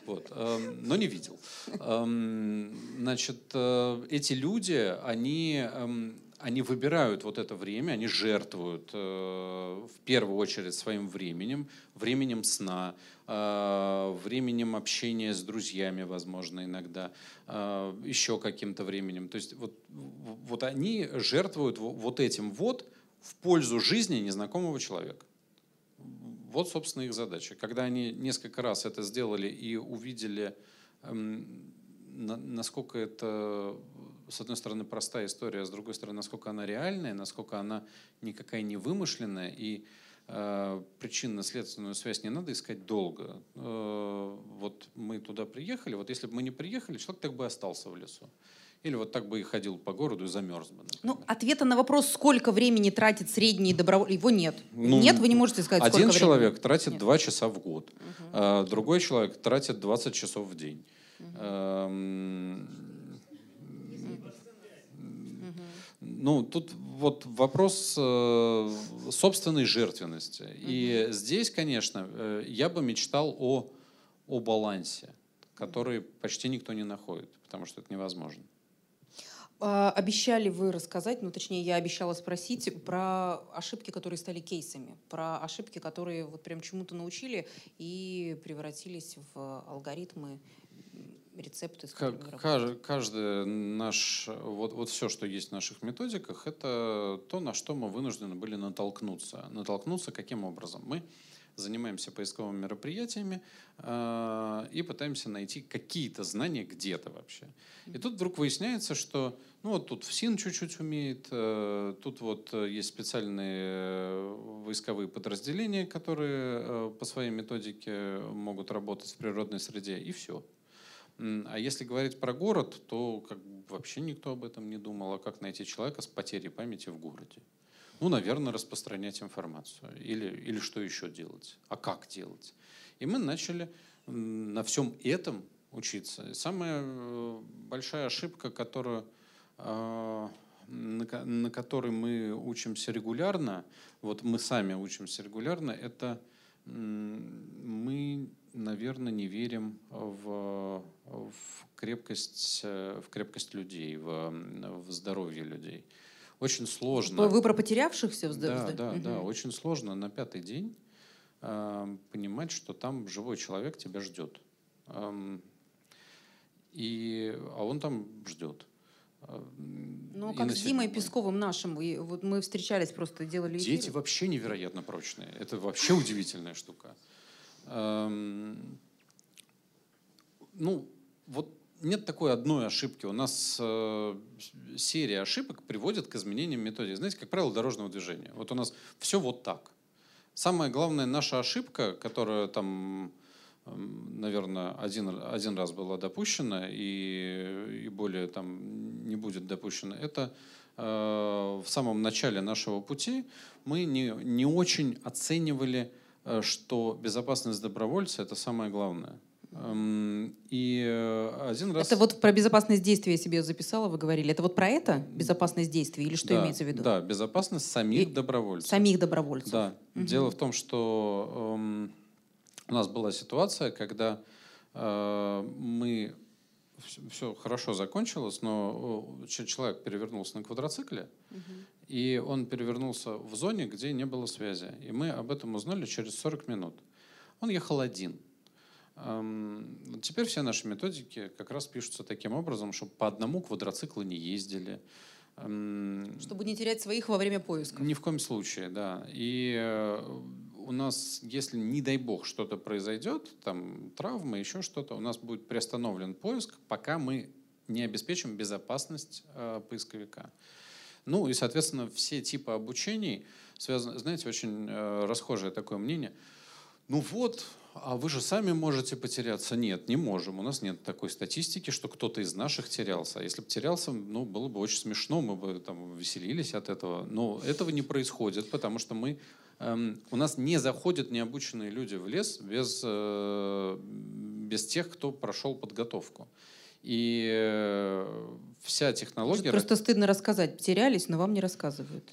Speaker 3: Вот, эм, но не видел. Эм, Значит, э, эти люди, они, эм, они выбирают вот это время, они жертвуют э, в первую очередь своим временем, временем сна, э, временем общения с друзьями, возможно, иногда, э, еще каким-то временем. То есть вот, вот они жертвуют во- вот этим вот в пользу жизни незнакомого человека. Вот, собственно, их задача. Когда они несколько раз это сделали и увидели, эм, на- насколько это, с одной стороны, простая история, а с другой стороны, насколько она реальная, насколько она никакая не вымышленная, и э, причинно-следственную связь не надо искать долго. Э, вот мы туда приехали, вот если бы мы не приехали, человек так бы остался в лесу. Или вот так бы и ходил по городу и замерз бы.
Speaker 2: Ну,
Speaker 3: например.
Speaker 2: ответа на вопрос, сколько времени тратит средний добровольец, его нет.
Speaker 3: Ну,
Speaker 2: нет, вы не можете сказать,
Speaker 3: Один
Speaker 2: сколько
Speaker 3: человек
Speaker 2: времени.
Speaker 3: тратит
Speaker 2: Нет.
Speaker 3: 2 часа в год, а другой человек тратит 20 часов в день. Эм, Ну, тут вот вопрос э, собственной жертвенности. И здесь, конечно, э, я бы мечтал о, о балансе, который почти никто не находит, потому что это невозможно.
Speaker 2: А, Обещали вы рассказать, ну точнее я обещала спросить про ошибки, которые стали кейсами, про ошибки, которые вот прям чему-то научили и превратились в алгоритмы рецепты? с
Speaker 3: Ка-
Speaker 2: которыми вы
Speaker 3: каж- Каждый наш, вот, вот все, что есть в наших методиках, это то, на что мы вынуждены были натолкнуться. Натолкнуться каким образом? Мы занимаемся поисковыми мероприятиями э, и пытаемся найти какие-то знания где-то вообще. И тут вдруг выясняется, что ну вот тут ФСИН чуть-чуть умеет, э, тут вот есть специальные э, войсковые подразделения, которые э, по своей методике могут работать в природной среде, и все. А если говорить про город, то как вообще никто об этом не думал. А как найти человека с потерей памяти в городе? Ну, наверное, распространять информацию. Или, или что еще делать? А как делать? И мы начали на всем этом учиться. И самая э, большая ошибка, которую, э, на, ко- на которой мы учимся регулярно, вот мы сами учимся регулярно, это мы, наверное, не верим в, в крепкость, в крепкость людей, в, в здоровье людей. Очень сложно.
Speaker 2: Вы про потерявшихся в зда-
Speaker 3: Да, да,
Speaker 2: Мгм.
Speaker 3: да. Очень сложно на пятый день э, понимать, что там живой человек тебя ждет. Эм, и, а он там ждет. Эм,
Speaker 2: Ну,
Speaker 3: и
Speaker 2: как с Димой. Песковым нашим. И вот мы встречались, просто делали эфир.
Speaker 3: Дети вообще невероятно прочные. Это вообще удивительная штука. Эм, Ну, вот нет такой одной ошибки. У нас э, серия ошибок приводит к изменениям методики. Знаете, как правило, дорожного движения. Вот у нас все вот так. Самая главная наша ошибка, которая там, наверное, один, один раз была допущена и, и более там не будет допущена, это э, в самом начале нашего пути мы не, не очень оценивали, э, что безопасность добровольца – это самое главное. Эм, И э, один раз...
Speaker 2: Это вот про безопасность действий я себе записала, вы говорили. Это вот про это безопасность действий или что
Speaker 3: Да,
Speaker 2: имеется в виду?
Speaker 3: Да, безопасность самих
Speaker 2: И
Speaker 3: добровольцев.
Speaker 2: Самих добровольцев.
Speaker 3: Да.
Speaker 2: Мгм.
Speaker 3: Дело в том, что эм, у нас была ситуация, когда э, мы все хорошо закончилось, но э, человек перевернулся на квадроцикле, и он перевернулся в зоне, где не было связи. И мы об этом узнали через 40 минут. Он ехал один. Эм, Теперь все наши методики как раз пишутся таким образом, чтобы по одному квадроциклу не ездили. Эм,
Speaker 2: Чтобы не терять своих во время поиска.
Speaker 3: ни в коем случае, да. И э, у нас, если, не дай бог, что-то произойдет, там травма, еще что-то, у нас будет приостановлен поиск, пока мы не обеспечим безопасность э, поисковика. Ну и, соответственно, все типы обучений связаны, знаете, очень э, расхожее такое мнение. Ну вот, а вы же сами можете потеряться. Нет, не можем. У нас нет такой статистики, что кто-то из наших терялся. А если бы терялся, ну, было бы очень смешно, мы бы там веселились от этого. Но этого не происходит, потому что мы, у нас не заходят необученные люди в лес без, э, без тех, кто прошел подготовку. И э, вся технология...
Speaker 2: Просто стыдно рассказать. Потерялись, но вам не рассказывают.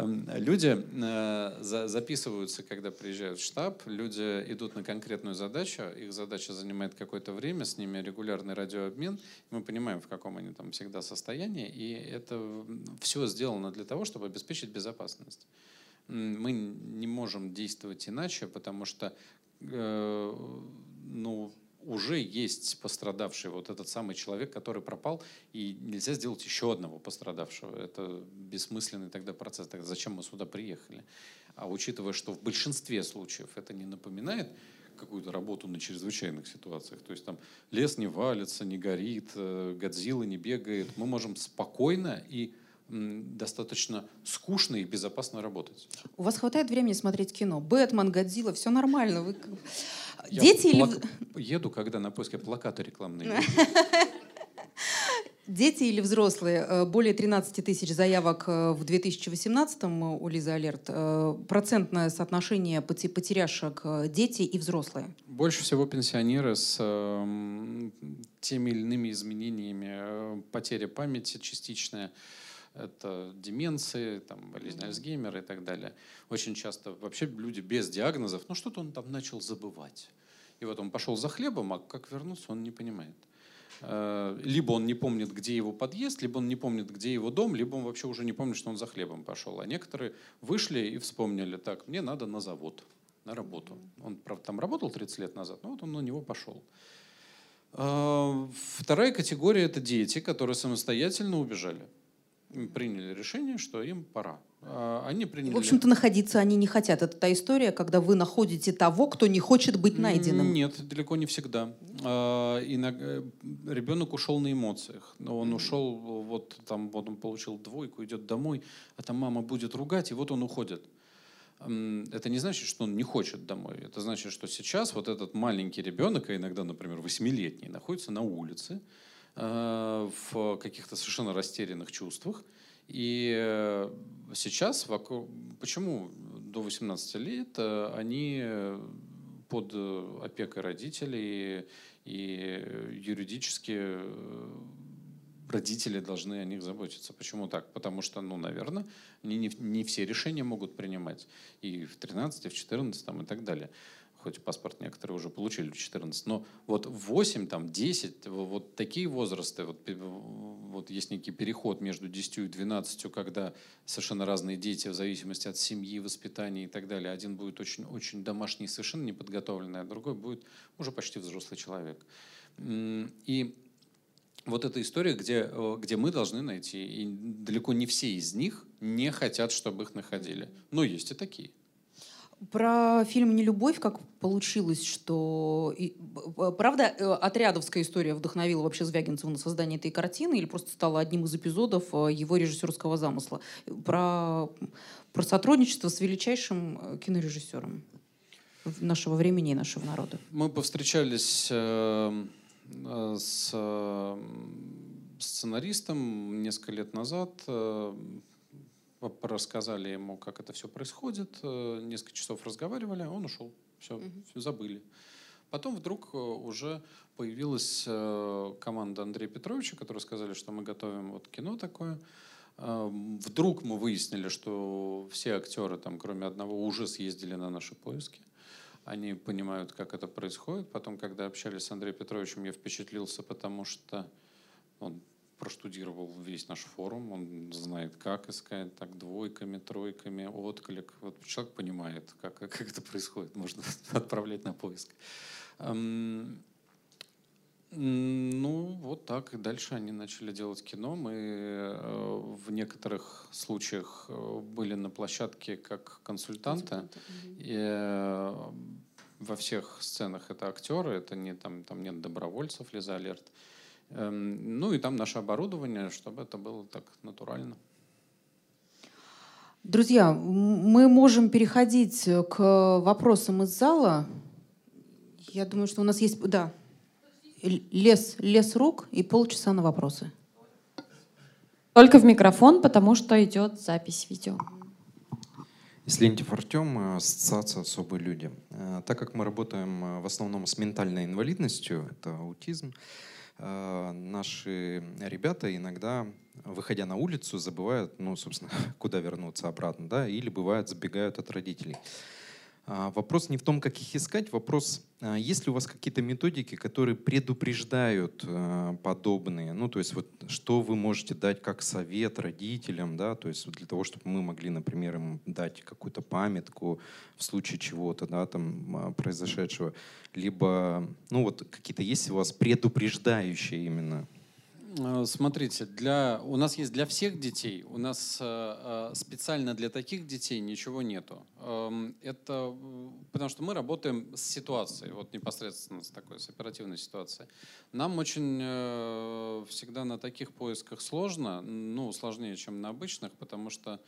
Speaker 3: Эм, Люди э, за- записываются, когда приезжают в штаб, люди идут на конкретную задачу, их задача занимает какое-то время, с ними регулярный радиообмен, мы понимаем, в каком они там всегда состоянии, и это все сделано для того, чтобы обеспечить безопасность. Мы не можем действовать иначе, потому что э, ну, уже есть пострадавший, вот этот самый человек, который пропал, и нельзя сделать еще одного пострадавшего. Это бессмысленный тогда процесс. Тогда зачем мы сюда приехали? А учитывая, что в большинстве случаев это не напоминает какую-то работу на чрезвычайных ситуациях, то есть там лес не валится, не горит, э, Годзилла не бегает, мы можем спокойно и достаточно скучно и безопасно работать.
Speaker 2: У вас хватает времени смотреть кино? Бэтмен, Годзилла, все нормально. Вы...
Speaker 3: Я
Speaker 2: Дети или...
Speaker 3: плак- Еду, когда на поиске плакаты рекламные.
Speaker 2: Дети или взрослые? Э, Более 13 тысяч заявок э, в 2018-м у Лизы Алерт. Э, Процентное соотношение поте- потеряшек э, дети и взрослые.
Speaker 3: Больше всего пенсионеры с эм, теми или иными изменениями, э, потеря памяти частичная, это деменции, там, болезнь Альцгеймера и так далее. Очень часто вообще люди без диагнозов, ну что-то он там начал забывать. И вот он пошел за хлебом, а как вернуться, он не понимает. Э, Либо он не помнит, где его подъезд, либо он не помнит, где его дом, либо он вообще уже не помнит, что он за хлебом пошел. А некоторые вышли и вспомнили, так, мне надо на завод. на работу. Он, правда, там работал 30 лет назад, но вот он на него пошел. А, вторая категория – это дети, которые самостоятельно убежали. Приняли решение, что им пора. А, они приняли...
Speaker 2: В общем-то, находиться они не хотят. Это та история, когда вы находите того, кто не хочет быть найденным.
Speaker 3: Нет, далеко не всегда. А, э, ребенок ушел на эмоциях. Он ушел, вот там вот он получил двойку, идет домой, а там мама будет ругать, и вот он уходит это не значит, что он не хочет домой. Это значит, что сейчас вот этот маленький ребенок, а иногда, например, восьмилетний, находится на улице в каких-то совершенно растерянных чувствах. И э, сейчас, почему до 18 лет э, они под опекой родителей и юридически родители должны о них заботиться. Почему так? Потому что, ну, наверное, не, не, не все решения могут принимать. И в 13, и в 14 там, и так далее. Хоть паспорт некоторые уже получили в 14. Но вот в 8, там, 10, вот такие возрасты, вот, вот есть некий переход между 10 и 12, когда совершенно разные дети в зависимости от семьи, воспитания и так далее. Один будет очень, очень домашний, совершенно неподготовленный, а другой будет уже почти взрослый человек. И вот эта история, где, э, где мы должны найти, и далеко не все из них не хотят, чтобы их находили. Но есть и такие.
Speaker 2: Про фильм «Нелюбовь» как получилось, что... Правда, э, отрядовская история вдохновила вообще Звягинцева на создание этой картины или просто стала одним из эпизодов э, его режиссерского замысла? Про, про сотрудничество с величайшим кинорежиссером нашего времени и нашего народа.
Speaker 3: Мы повстречались Э, с сценаристом несколько лет назад, э, рассказали ему, как это все происходит, э, несколько часов разговаривали, он ушел, все, угу. все забыли. Потом вдруг уже появилась команда Андрея Петровича, которые сказали, что мы готовим вот кино такое. Вдруг мы выяснили, что все актеры, там, кроме одного, уже съездили на наши поиски они понимают, как это происходит. Потом, когда общались с Андреем Петровичем, я впечатлился, потому что он проштудировал весь наш форум, он знает, как искать, так, двойками, тройками, отклик. Вот человек понимает, как, как это происходит, можно отправлять на поиск. Ну, вот так. И дальше они начали делать кино. Мы э, в некоторых случаях э, были на площадке как консультанты. И э, во всех сценах это актеры, это не, там, там нет добровольцев, Лиза Алерт. Эм, ну и там наше оборудование, чтобы это было так натурально.
Speaker 2: Друзья, мы можем переходить к вопросам из зала. Я думаю, что у нас есть... Да, лес, лес рук и полчаса на вопросы.
Speaker 1: Только в микрофон, потому что идет запись видео.
Speaker 5: Ислентьев Артем, э, ассоциация «Особые люди». Э, так как мы работаем э, в основном с ментальной инвалидностью, это аутизм, наши ребята иногда, выходя на улицу, забывают, ну, собственно, куда вернуться обратно, да, или бывает забегают от родителей. А, вопрос не в том, как их искать, вопрос, а, есть ли у вас какие-то методики, которые предупреждают а, подобные, ну, то есть вот что вы можете дать как совет родителям, да, то есть для того, чтобы мы могли, например, им дать какую-то памятку в случае чего-то, да, там произошедшего, либо, ну, вот какие-то есть у вас предупреждающие именно
Speaker 3: смотрите, для, у нас есть для всех детей, у нас э, э, специально для таких детей ничего нету. Эм, это потому что мы работаем с ситуацией, вот непосредственно с такой, с оперативной ситуацией. Нам очень всегда на таких поисках сложно, ну, сложнее, чем на обычных, потому что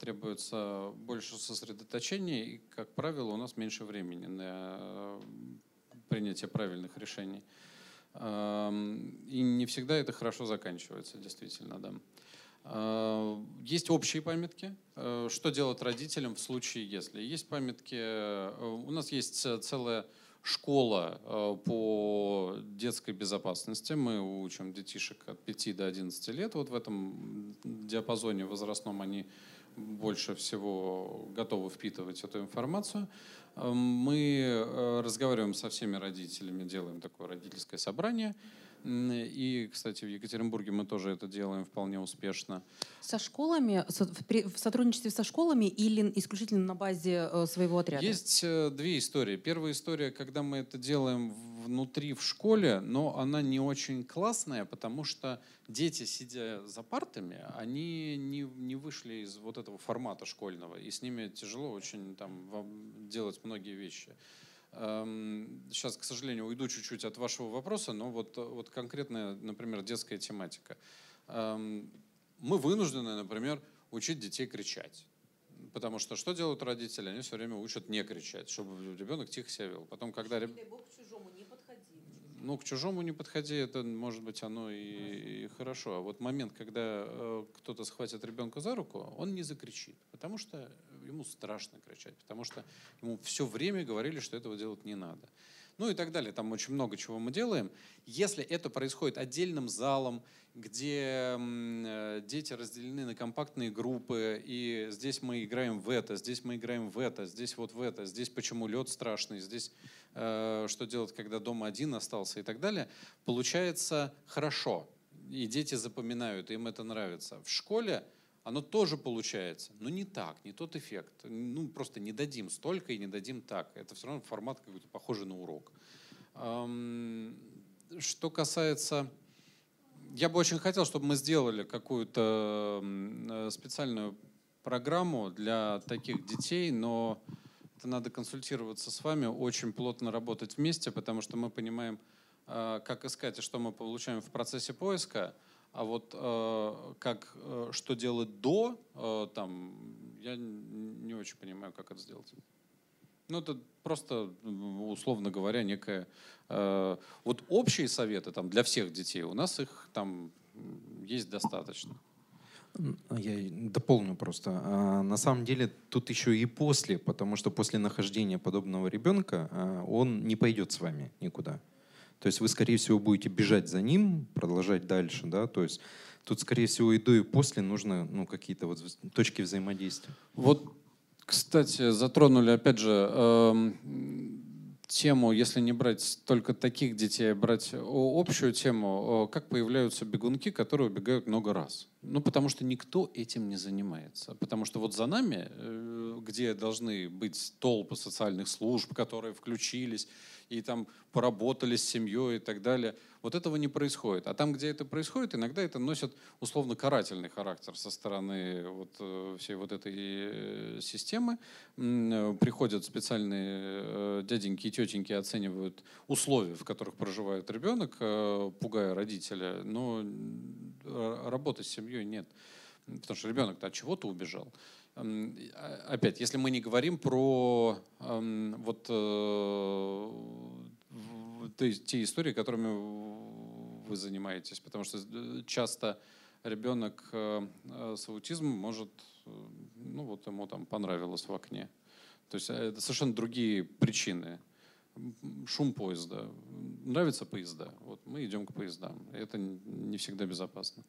Speaker 3: требуется больше сосредоточения, и, как правило, у нас меньше времени на принятие правильных решений. И не всегда это хорошо заканчивается, действительно, да. А, есть общие памятки. Э, что делать родителям в случае, если? Есть памятки. Э, у нас есть целая школа э, по детской безопасности. Мы учим детишек от 5 до 11 лет. Вот в этом диапазоне возрастном они больше всего готовы впитывать эту информацию. Мы э, разговариваем со всеми родителями, делаем такое родительское собрание, И, кстати, в Екатеринбурге мы тоже это делаем вполне успешно.
Speaker 2: Со школами, в сотрудничестве со школами или исключительно на базе э, своего отряда?
Speaker 3: Есть э, две истории. Первая история, когда мы это делаем внутри в школе, но она не очень классная, потому что дети, сидя за партами, они не, не вышли из вот этого формата школьного, и с ними тяжело очень там, делать многие вещи. Сейчас, эм, к сожалению, уйду чуть-чуть от вашего вопроса, но вот, вот конкретная, например, детская тематика. Эм, мы вынуждены, например, учить детей кричать. Потому что что делают родители? Они все время учат не кричать, чтобы ребенок тихо себя вел. Потом, когда... ребенок ну, к чужому не подходи, это, может быть, оно и, и хорошо. А вот момент, когда э, кто-то схватит ребенка за руку, он не закричит, потому что ему страшно кричать, потому что ему все время говорили, что этого делать не надо. Ну и так далее. Там очень много чего мы делаем. Если это происходит отдельным залом, где э, дети разделены на компактные группы, и здесь мы играем в это, здесь мы играем в это, здесь вот в это, здесь почему лед страшный, здесь э, что делать, когда дома один остался и так далее, получается хорошо. И дети запоминают, им это нравится. В школе оно тоже получается, но не так, не тот эффект. Ну, просто не дадим столько и не дадим так. Это все равно формат какой-то похожий на урок. Что касается я бы очень хотел, чтобы мы сделали какую-то э, специальную программу для таких детей, но это надо консультироваться с вами, очень плотно работать вместе, потому что мы понимаем, э, как искать и что мы получаем в процессе поиска, а вот э, как, что делать до, там, я не очень понимаю, как это сделать. Ну, это просто, условно говоря, некая... Э, вот общие советы там, для всех детей, у нас их там есть достаточно.
Speaker 5: Я дополню просто. А, на самом деле тут еще и после, потому что после нахождения подобного ребенка а, он не пойдет с вами никуда. То есть вы, скорее всего, будете бежать за ним, продолжать дальше, да, то есть тут, скорее всего, и до, и после нужно ну, какие-то вот точки взаимодействия.
Speaker 3: Вот кстати, затронули, опять же, э, тему, если не брать только таких детей, а брать общую тему, как появляются бегунки, которые убегают много раз. Ну, потому что никто этим не занимается. Потому что вот за нами, э, где должны быть толпы социальных служб, которые включились, и там поработали с семьей и так далее. Вот этого не происходит. А там, где это происходит, иногда это носит условно карательный характер со стороны вот э, всей вот этой э, системы. Приходят специальные э, дяденьки и тетеньки, оценивают условия, в которых проживает ребенок, пугая родителя. Но работы с семьей нет. Потому что ребенок-то от чего-то убежал. А, опять, если мы не говорим про вот э, те истории, которыми вы занимаетесь, потому что э, часто ребенок э, с аутизмом может, ну вот ему там понравилось в окне. То есть это совершенно другие причины. Шум поезда. Нравятся поезда. Вот мы идем к поездам. Это не всегда безопасно.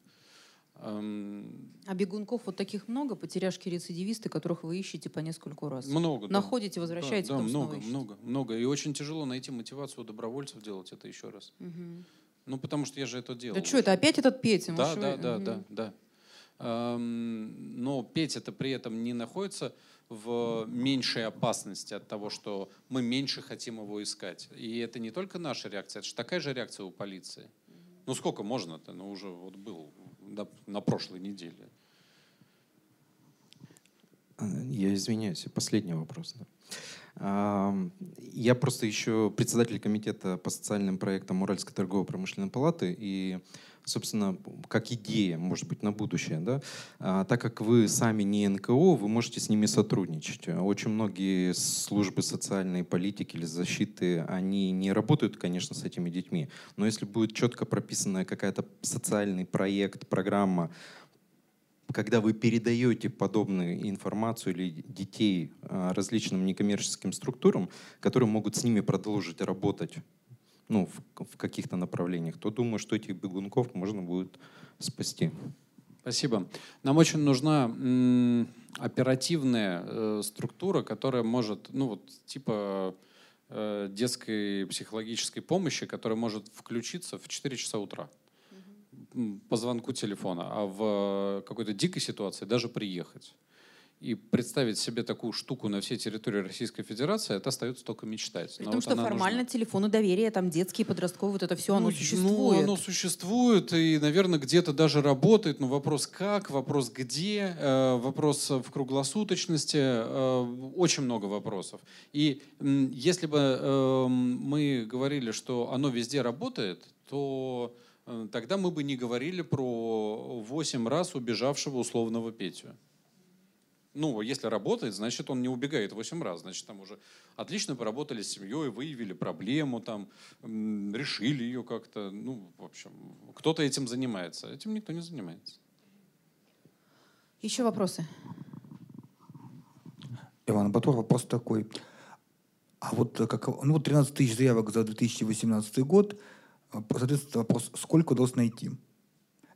Speaker 2: А бегунков вот таких много, потеряшки-рецидивисты, которых вы ищете по нескольку раз?
Speaker 3: Много.
Speaker 2: Находите, да. возвращаете,
Speaker 3: да, да, много, много, много. И очень тяжело найти мотивацию добровольцев делать это еще раз. Угу. Ну, потому что я же это делал.
Speaker 2: Да что, это опять этот Петя?
Speaker 3: Да, да, да, угу. да, да. Но Петя-то при этом не находится в меньшей опасности от того, что мы меньше хотим его искать. И это не только наша реакция, это же такая же реакция у полиции. Ну сколько можно-то? Ну уже вот был на, прошлой неделе.
Speaker 5: Я извиняюсь, последний вопрос. Да. Я просто еще председатель комитета по социальным проектам Уральской торгово-промышленной палаты, и собственно, как идея, может быть, на будущее. Да? А, так как вы сами не НКО, вы можете с ними сотрудничать. Очень многие службы социальной политики или защиты, они не работают, конечно, с этими детьми, но если будет четко прописанная какая-то социальный проект, программа, когда вы передаете подобную информацию или детей а, различным некоммерческим структурам, которые могут с ними продолжить работать ну, в, в каких-то направлениях, то думаю, что этих бегунков можно будет спасти.
Speaker 3: Спасибо. Нам очень нужна м, оперативная э, структура, которая может, ну вот, типа э, детской психологической помощи, которая может включиться в 4 часа утра м, по звонку телефона, а в какой-то дикой ситуации даже приехать. И представить себе такую штуку на всей территории Российской Федерации, это остается только мечтать.
Speaker 2: Том,
Speaker 3: вот
Speaker 2: что формально
Speaker 3: нужна.
Speaker 2: телефоны доверия, там детские, подростковые, вот это все, оно
Speaker 3: Ну,
Speaker 2: существует.
Speaker 3: Ну, оно существует, и, наверное, где-то даже работает, но вопрос как, вопрос где, э, вопрос в круглосуточности, э, очень много вопросов. И если бы э, мы говорили, что оно везде работает, то э, тогда мы бы не говорили про 8 раз убежавшего условного Петю. Ну, если работает, значит, он не убегает 8 раз. Значит, там уже отлично поработали с семьей, выявили проблему, там, решили ее как-то. Ну, в общем, кто-то этим занимается. Этим никто не занимается.
Speaker 2: Еще вопросы?
Speaker 6: Иван Батор, вопрос такой. А вот, как, ну, вот 13 тысяч заявок за 2018 год, э, соответственно, вопрос, сколько удалось найти?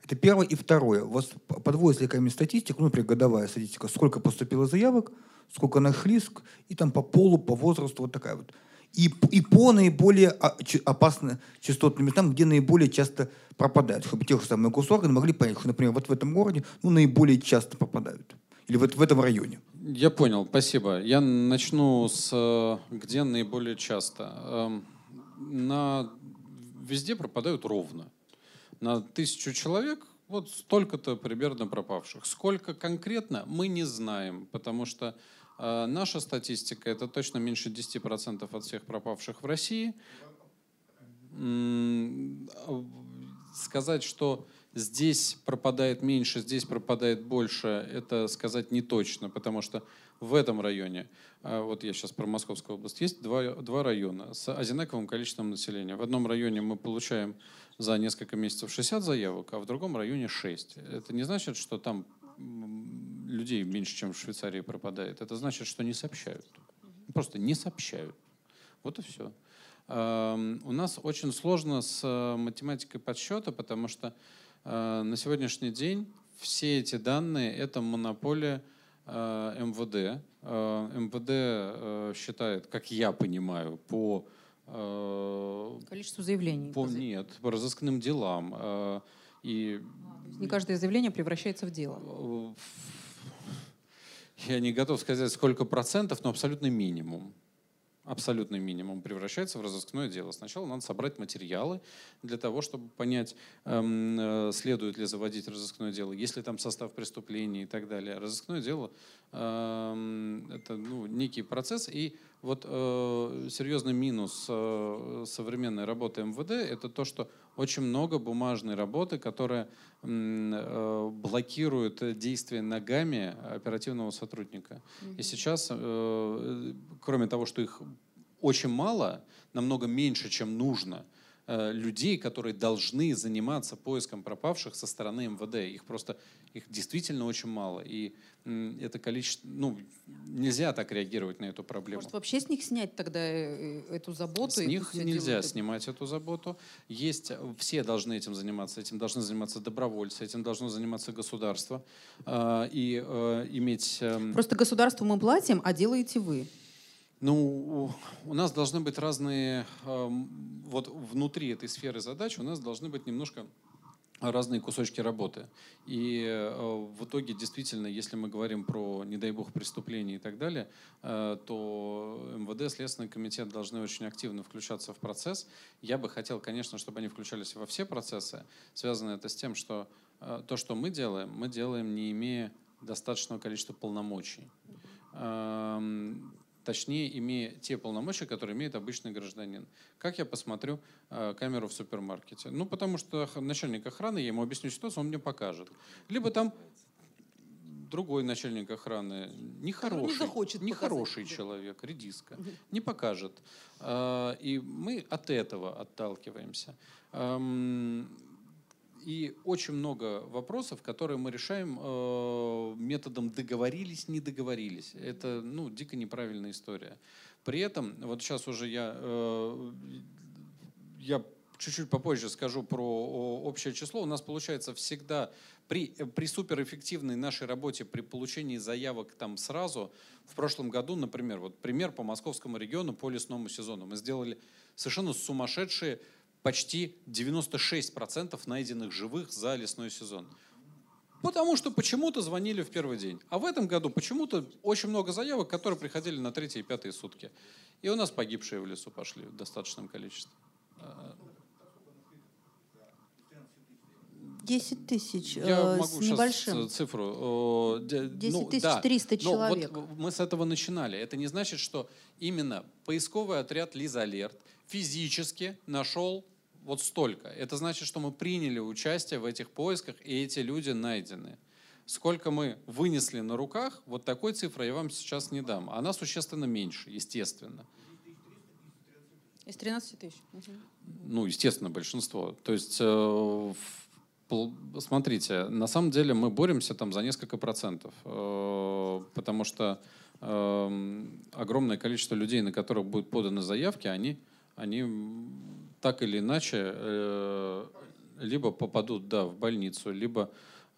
Speaker 6: Это первое. И второе. У вас п- подводится ли какая-нибудь статистика, ну, например, годовая статистика, сколько поступило заявок, сколько нашли, ск- и там по полу, по возрасту, вот такая вот. И, и по наиболее ч- опасным частотным местам, где наиболее часто пропадают, чтобы те же самые госорганы могли понять, что, например, вот в этом городе ну, наиболее часто попадают. Или вот в этом районе.
Speaker 3: Я понял, спасибо. Я начну с э, где наиболее часто. Эм, На везде пропадают ровно. На тысячу человек вот столько-то примерно пропавших. Сколько конкретно, мы не знаем, потому что э, наша статистика это точно меньше 10% от всех пропавших в России. Сказать, что здесь пропадает меньше, здесь пропадает больше, это сказать не точно, потому что в этом районе, а, вот я сейчас про Московскую область, есть два, два района с одинаковым количеством населения. В одном районе мы получаем за несколько месяцев 60 заявок, а в другом районе 6. Это не значит, что там людей меньше, чем в Швейцарии пропадает. Это значит, что не сообщают. Просто не сообщают. Вот и все. Эм, У нас очень сложно с э, математикой подсчета, потому что э, на сегодняшний день все эти данные — это монополия э, МВД. МВД считает, как я понимаю, по э,
Speaker 2: Количество заявлений.
Speaker 3: по, нет, по разыскным делам. э, И
Speaker 2: Не каждое заявление превращается в дело.
Speaker 3: э, я не готов сказать, сколько процентов, но абсолютный минимум. Абсолютный минимум превращается в разыскное дело. Сначала надо собрать материалы для того, чтобы понять, эм, следует ли заводить разыскное дело, есть ли там состав преступления и так далее. Разыскное дело эм, это ну, некий процесс. И вот э, серьезный минус э, современной работы МВД это то, что очень много бумажной работы, которая э, блокирует действия ногами оперативного сотрудника. И сейчас, э, кроме того, что их очень мало, намного меньше, чем нужно, э, людей, которые должны заниматься поиском пропавших со стороны МВД. Их просто, их действительно очень мало. И это количество, ну, нельзя так реагировать на эту проблему.
Speaker 2: Может, вообще с них снять тогда э, э, эту заботу?
Speaker 3: С них нельзя
Speaker 2: делают
Speaker 3: снимать эту заботу. Есть, э, все должны этим заниматься. Этим должны заниматься добровольцы, этим должно заниматься государство. э, И э, иметь... эм,
Speaker 2: Просто государству мы платим, а делаете вы.
Speaker 3: Ну, у- нас должны быть разные, эм, вот внутри этой сферы задач у нас должны быть немножко разные кусочки работы. И э, в итоге действительно, если мы говорим про, не дай бог, преступления и так далее, э, то МВД, Следственный комитет должны очень активно включаться в процесс. Я бы хотел, конечно, чтобы они включались во все процессы. Связано это с тем, что э, то, что мы делаем, мы делаем, не имея достаточного количества полномочий. Точнее, имея те полномочия, которые имеет обычный гражданин. Как я посмотрю э, камеру в супермаркете? Ну, потому что начальник охраны, я ему объясню ситуацию, он мне покажет. Либо там другой начальник охраны, нехороший,
Speaker 2: захочет показать,
Speaker 3: нехороший человек, редиска, не покажет. Э, И мы от этого отталкиваемся. Эм, И очень много вопросов, которые мы решаем э, методом договорились, не договорились. Это ну, дико неправильная история. При этом, вот сейчас уже я, э, я чуть-чуть попозже скажу про общее число. У нас получается всегда при, при суперэффективной нашей работе, при получении заявок там сразу, в прошлом году, например, вот пример по московскому региону по лесному сезону. Мы сделали совершенно сумасшедшие почти 96% найденных живых за лесной сезон. Потому что почему-то звонили в первый день. А в этом году почему-то очень много заявок, которые приходили на третьи и пятые сутки. И у нас погибшие в лесу пошли в достаточном количестве.
Speaker 2: 10 тысяч
Speaker 3: Я
Speaker 2: э,
Speaker 3: могу
Speaker 2: с небольшим.
Speaker 3: сейчас цифру.
Speaker 2: 10
Speaker 3: ну,
Speaker 2: тысяч
Speaker 3: да.
Speaker 2: 300
Speaker 3: Но
Speaker 2: человек.
Speaker 3: Вот мы с этого начинали. Это не значит, что именно поисковый отряд Лиза Алерт физически нашел вот столько. Это значит, что мы приняли участие в этих поисках, и эти люди найдены. Сколько мы вынесли на руках, вот такой цифры я вам сейчас не дам. Она существенно меньше, естественно.
Speaker 4: Из 13 тысяч.
Speaker 3: Ну, естественно, большинство. То есть, э, смотрите, на самом деле мы боремся там за несколько процентов, э, потому что э, огромное количество людей, на которых будут поданы заявки, они, они так или иначе э, либо попадут да, в больницу, либо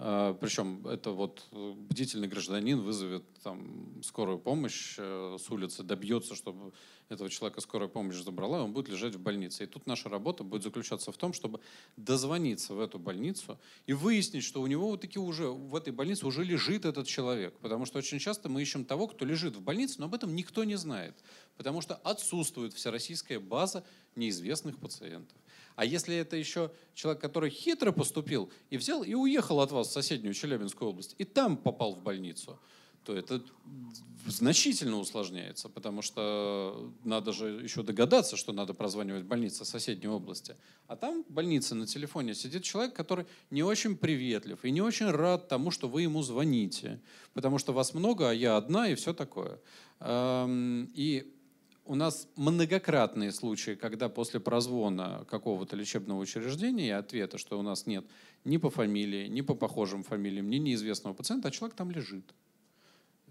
Speaker 3: причем это вот бдительный гражданин вызовет там скорую помощь э, с улицы, добьется, чтобы этого человека скорая помощь забрала, и он будет лежать в больнице. И тут наша работа будет заключаться в том, чтобы дозвониться в эту больницу и выяснить, что у него вот таки уже в этой больнице уже лежит этот человек. Потому что очень часто мы ищем того, кто лежит в больнице, но об этом никто не знает. Потому что отсутствует всероссийская база неизвестных пациентов. А если это еще человек, который хитро поступил и взял и уехал от вас в соседнюю Челябинскую область, и там попал в больницу, то это значительно усложняется, потому что надо же еще догадаться, что надо прозванивать больнице соседней области. А там в больнице на телефоне сидит человек, который не очень приветлив и не очень рад тому, что вы ему звоните, потому что вас много, а я одна и все такое. И у нас многократные случаи, когда после прозвона какого-то лечебного учреждения и ответа, что у нас нет ни по фамилии, ни по похожим фамилиям, ни неизвестного пациента, а человек там лежит.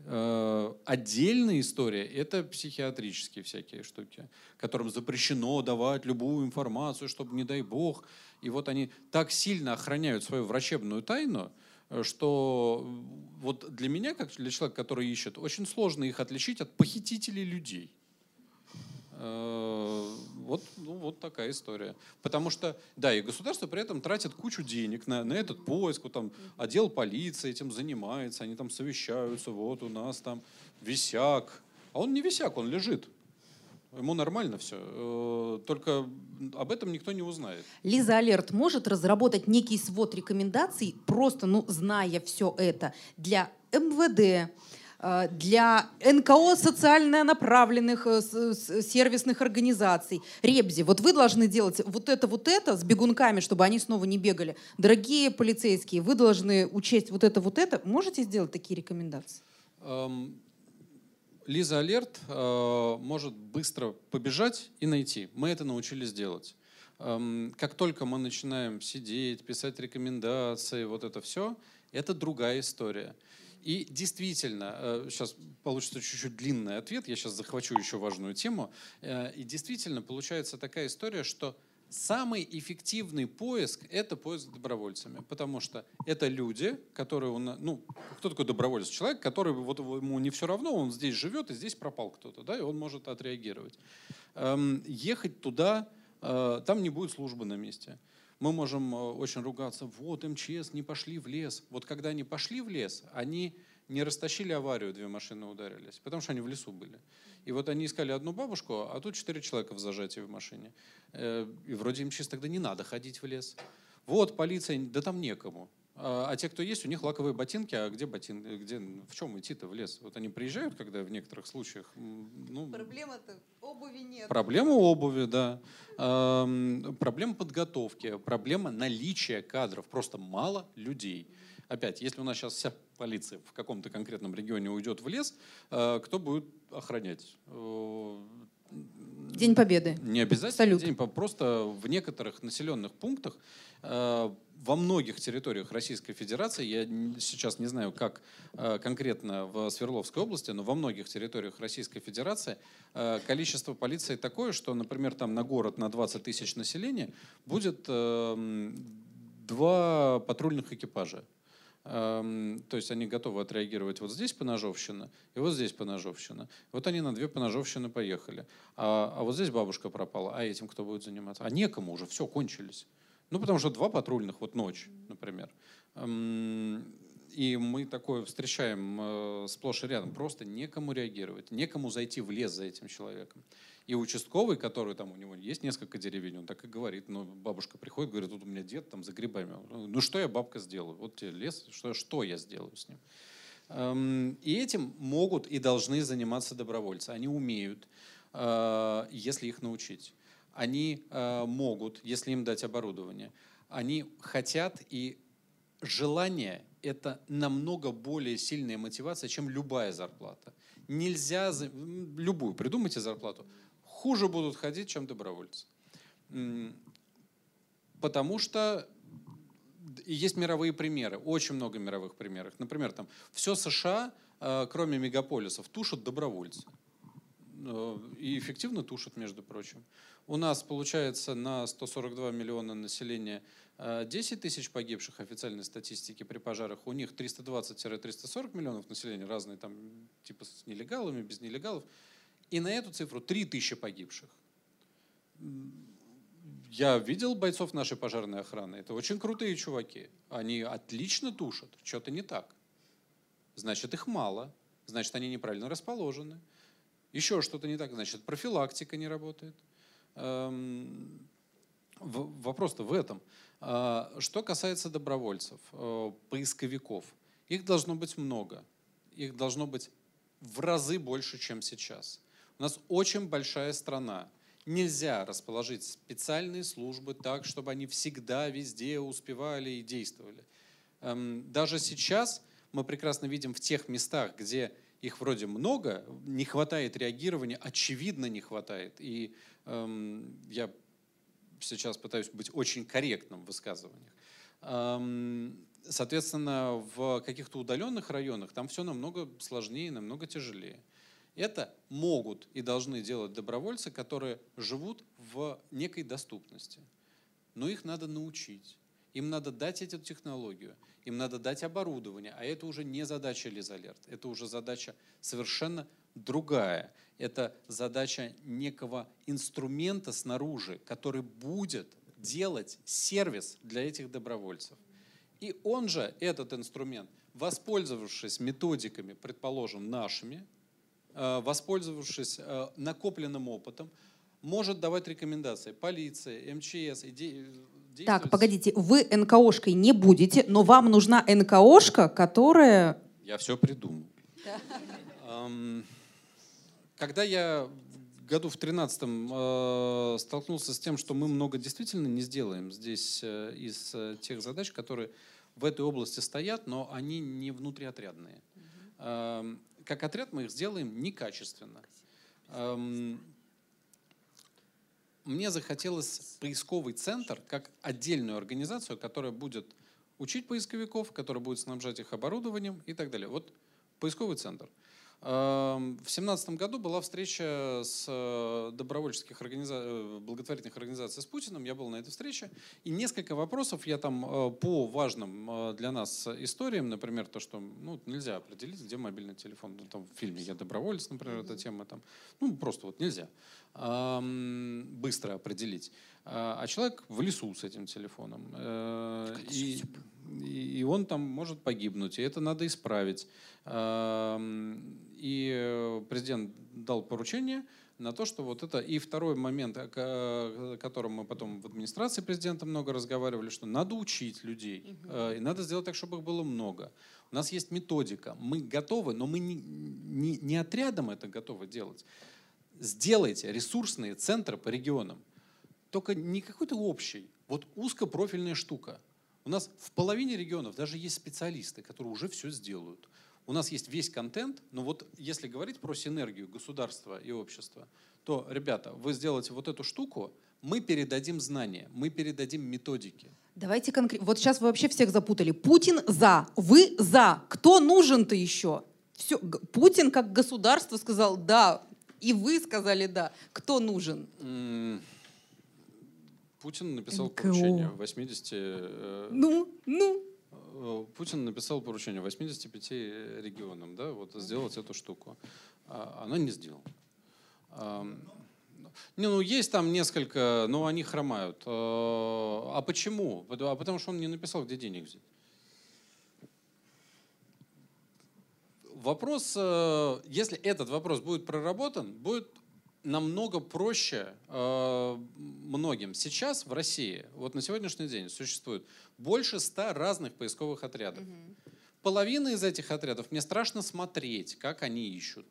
Speaker 3: Э, отдельная история – это психиатрические всякие штуки, которым запрещено давать любую информацию, чтобы, не дай бог. И вот они так сильно охраняют свою врачебную тайну, э, что вот для меня, как для человека, который ищет, очень сложно их отличить от похитителей людей. Э, вот, ну, вот такая история. Потому что, да, и государство при этом тратит кучу денег на, на этот поиск. Вот там отдел полиции этим занимается, они там совещаются, вот у нас там висяк. А он не висяк, он лежит. Ему нормально все. Э, только об этом никто не узнает.
Speaker 2: Лиза Алерт может разработать некий свод рекомендаций, просто, ну, зная все это, для МВД, для НКО социально направленных э, сервисных организаций. Ребзи, вот вы должны делать вот это, вот это с бегунками, чтобы они снова не бегали. Дорогие полицейские, вы должны учесть вот это, вот это. Можете сделать такие рекомендации?
Speaker 3: Эм, Лиза Алерт э, может быстро побежать и найти. Мы это научились делать. Эм, как только мы начинаем сидеть, писать рекомендации, вот это все, это другая история. И действительно, сейчас э, получится чуть-чуть длинный ответ, я сейчас захвачу еще важную тему. Э, и действительно получается такая история, что самый эффективный поиск – это поиск добровольцами, потому что это люди, которые, он, ну, кто такой доброволец? Человек, который вот ему не все равно, он здесь живет и здесь пропал кто-то, да, и он может отреагировать. Эм, ехать туда, э, там не будет службы на месте мы можем э, очень ругаться, вот МЧС не пошли в лес. Вот когда они пошли в лес, они не растащили аварию, две машины ударились, потому что они в лесу были. И вот они искали одну бабушку, а тут четыре человека в зажатии в машине. Э, и вроде МЧС тогда не надо ходить в лес. Вот полиция, да там некому. А, а те, кто есть, у них лаковые ботинки, а где ботинки, где, в чем идти-то в лес? Вот они приезжают, когда в некоторых случаях...
Speaker 4: Ну, Проблема-то обуви нет.
Speaker 3: Проблема обуви, да. Эм, проблема подготовки, проблема наличия кадров. Просто мало людей. Опять, если у нас сейчас вся полиция в каком-то конкретном регионе уйдет в лес, э, кто будет охранять? Э,
Speaker 4: День Победы.
Speaker 3: Не обязательно
Speaker 4: Салют.
Speaker 3: день, по- просто в некоторых населенных пунктах, э, во многих территориях Российской Федерации, я сейчас не знаю, как э, конкретно в Свердловской области, но во многих территориях Российской Федерации э, количество полиции такое, что, например, там на город на 20 тысяч населения будет э, два патрульных экипажа. То есть они готовы отреагировать вот здесь поножовщина и вот здесь поножовщина. Вот они на две поножовщины поехали. А, а вот здесь бабушка пропала. А этим кто будет заниматься? А некому уже, все, кончились. Ну, потому что два патрульных, вот ночь, например. И мы такое встречаем э, сплошь и рядом. Просто некому реагировать, некому зайти в лес за этим человеком. И участковый, который там у него есть несколько деревень, он так и говорит, ну, бабушка приходит, говорит, тут у меня дед там за грибами. Ну, что я, бабка, сделаю? Вот тебе лес, что, что я сделаю с ним? Эм, И этим могут и должны заниматься добровольцы. Они умеют, э, если их научить. Они э, могут, если им дать оборудование. Они хотят, и желание – это намного более сильная мотивация, чем любая зарплата. Нельзя, любую, придумайте зарплату, хуже будут ходить, чем добровольцы. Потому что есть мировые примеры, очень много мировых примеров. Например, там все США, э, кроме мегаполисов, тушат добровольцы. Э, И эффективно тушат, между прочим. У нас получается на 142 миллиона населения э, 10 тысяч погибших официальной статистики при пожарах. У них 320-340 миллионов населения, разные там типа с нелегалами, без нелегалов. И на эту цифру 3 тысячи погибших. Я видел бойцов нашей пожарной охраны. Это очень крутые чуваки. Они отлично тушат. Что-то не так. Значит, их мало. Значит, они неправильно расположены. Еще что-то не так. Значит, профилактика не работает. Эм, Вопрос-то в этом. А, Что касается добровольцев, э, поисковиков, их должно быть много. Их должно быть в разы больше, чем сейчас. Нас очень большая страна. Нельзя расположить специальные службы так, чтобы они всегда везде успевали и действовали. Эм, Даже сейчас мы прекрасно видим в тех местах, где их вроде много, не хватает реагирования, очевидно не хватает. И эм, я сейчас пытаюсь быть очень корректным в высказываниях. Эм, Соответственно, в каких-то удаленных районах там все намного сложнее, намного тяжелее. Это могут и должны делать добровольцы, которые живут в некой доступности. Но их надо научить. Им надо дать эту технологию, им надо дать оборудование, а это уже не задача Лизалерт, это уже задача совершенно другая. Это задача некого инструмента снаружи, который будет делать сервис для этих добровольцев. И он же, этот инструмент, воспользовавшись методиками, предположим, нашими, воспользовавшись э, накопленным опытом, может давать рекомендации полиции, МЧС. и де-
Speaker 2: Так, погодите, вы НКОшкой не будете, но вам нужна НКОшка, которая...
Speaker 3: Я все придумал. Ам, Когда я году в 13 столкнулся с тем, что мы много действительно не сделаем здесь э, из э, тех задач, которые в этой области стоят, но они не внутриотрядные. Как отряд мы их сделаем некачественно. Ам, Мне захотелось поисковый центр как отдельную организацию, которая будет учить поисковиков, которая будет снабжать их оборудованием и так далее. Вот поисковый центр. Эм, В семнадцатом году была встреча с э, добровольческих организа... э, благотворительных организаций с Путиным. Я был на этой встрече. И несколько вопросов я там э, по важным для нас историям, например, то, что ну, нельзя определить, где мобильный телефон. Ну, там в фильме «Я доброволец», например, эта тема. Там, ну, просто вот нельзя эм, быстро определить. А человек в лесу с этим телефоном. И, и и он там может погибнуть, и это надо исправить. И э, президент дал поручение на то, что вот это... И второй момент, о котором мы потом в администрации президента много разговаривали, что надо учить людей, э, и надо сделать так, чтобы их было много. У нас есть методика, мы готовы, но мы не, не, не отрядом это готовы делать. Сделайте ресурсные центры по регионам, только не какой-то общий, вот узкопрофильная штука. У нас в половине регионов даже есть специалисты, которые уже все сделают. У нас есть весь контент, но вот если говорить про синергию государства и общества, то, ребята, вы сделаете вот эту штуку, мы передадим знания, мы передадим методики.
Speaker 2: Давайте конкретно. Вот сейчас вы вообще всех запутали. Путин за, вы за. Кто нужен-то еще? Все. Путин как государство сказал да, и вы сказали да. Кто нужен?
Speaker 3: М, Путин написал
Speaker 1: НКО.
Speaker 3: поручение 80... э,
Speaker 2: Ну, ну.
Speaker 3: Э, Путин написал поручение 85 регионам, да, вот сделать эту штуку. А Она не сделала. Не, ну есть там несколько, но они хромают. Э, А почему? А потому что он не написал, где денег взять. Вопрос, э, если этот вопрос будет проработан, будет намного проще э, многим. Сейчас в России, вот на сегодняшний день существует больше ста разных поисковых отрядов. Половина из этих отрядов мне страшно смотреть, как они ищут.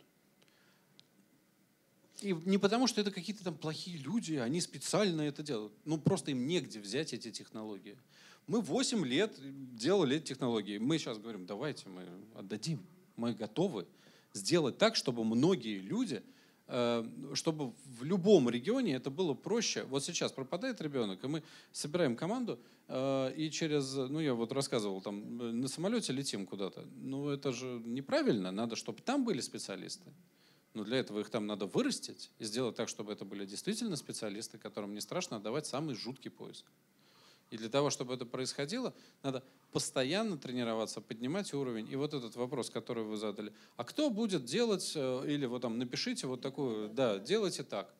Speaker 3: И не потому, что это какие-то там плохие люди, они специально это делают. Ну, просто им негде взять эти технологии. Мы 8 лет делали эти технологии. Мы сейчас говорим, давайте мы отдадим. Мы готовы сделать так, чтобы многие люди, чтобы в любом регионе это было проще. Вот сейчас пропадает ребенок, и мы собираем команду, э, и через, ну я вот рассказывал, там э, на самолете летим куда-то. Ну это же неправильно, надо, чтобы там были специалисты. Но для этого их там надо вырастить и сделать так, чтобы это были действительно специалисты, которым не страшно отдавать самый жуткий поиск. И для того, чтобы это происходило, надо постоянно тренироваться, поднимать уровень. И вот этот вопрос, который вы задали. А кто будет делать, э, или вот там напишите вот такую, да, делайте так.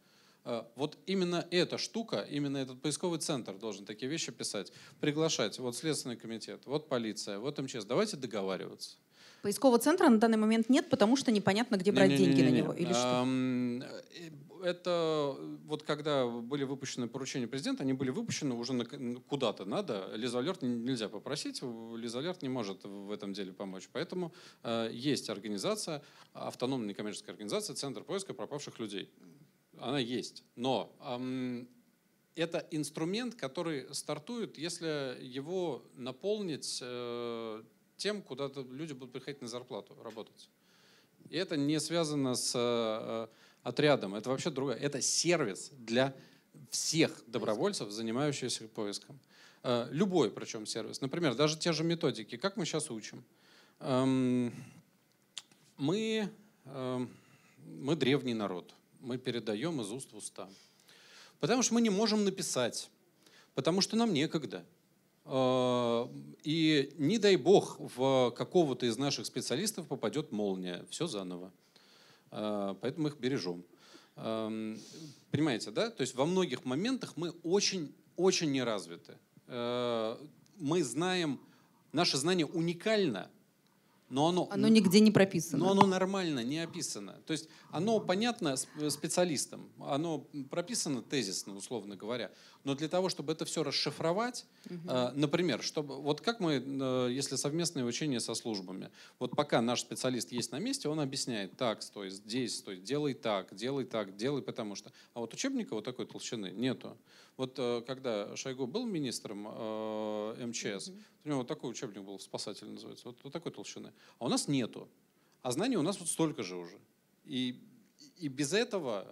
Speaker 3: Э, Вот именно эта штука, именно этот поисковый центр должен такие вещи писать. Приглашать. Вот Следственный комитет, вот полиция, вот МЧС. Давайте договариваться.
Speaker 2: Поискового центра на данный момент нет, потому что непонятно, где брать деньги на него. Или что?
Speaker 3: Ам, э, Это вот когда были выпущены поручения президента, они были выпущены уже куда-то надо. Лизалерт нельзя попросить, Лизалерт не может в этом деле помочь. Поэтому э, есть организация, автономная некоммерческая организация, Центр поиска пропавших людей. Она есть. Но ам, это инструмент, который стартует, если его наполнить э, тем, куда люди будут приходить на зарплату работать. И это не связано с э, отрядом, это вообще другое. Это сервис для всех добровольцев, занимающихся поиском. Э, любой причем сервис. Например, даже те же методики. Как мы сейчас учим? Эм, мы, эм, мы древний народ. Мы передаем из уст в уста. Потому что мы не можем написать. Потому что нам некогда. Э, И не дай бог в какого-то из наших специалистов попадет молния. Все заново. Э, Поэтому их бережем. Понимаете, да? То есть во многих моментах мы очень, очень неразвиты. Э, Мы знаем, наше знание уникально, но оно,
Speaker 2: Оно нигде не прописано.
Speaker 3: но оно нормально, не описано. То есть оно понятно сп- специалистам, оно прописано тезисно, условно говоря. Но для того, чтобы это все расшифровать, э, например, чтобы вот как мы, э, если совместное учение со службами, вот пока наш специалист есть на месте, он объясняет, так, стой, здесь, стой, делай так, делай так, делай потому что. А вот учебника вот такой толщины нету. Вот э, когда Шойгу был министром э, МЧС, у него вот такой учебник был, спасатель называется, вот, вот такой толщины. А у нас нету. А знаний у нас вот столько же уже. И, и без этого...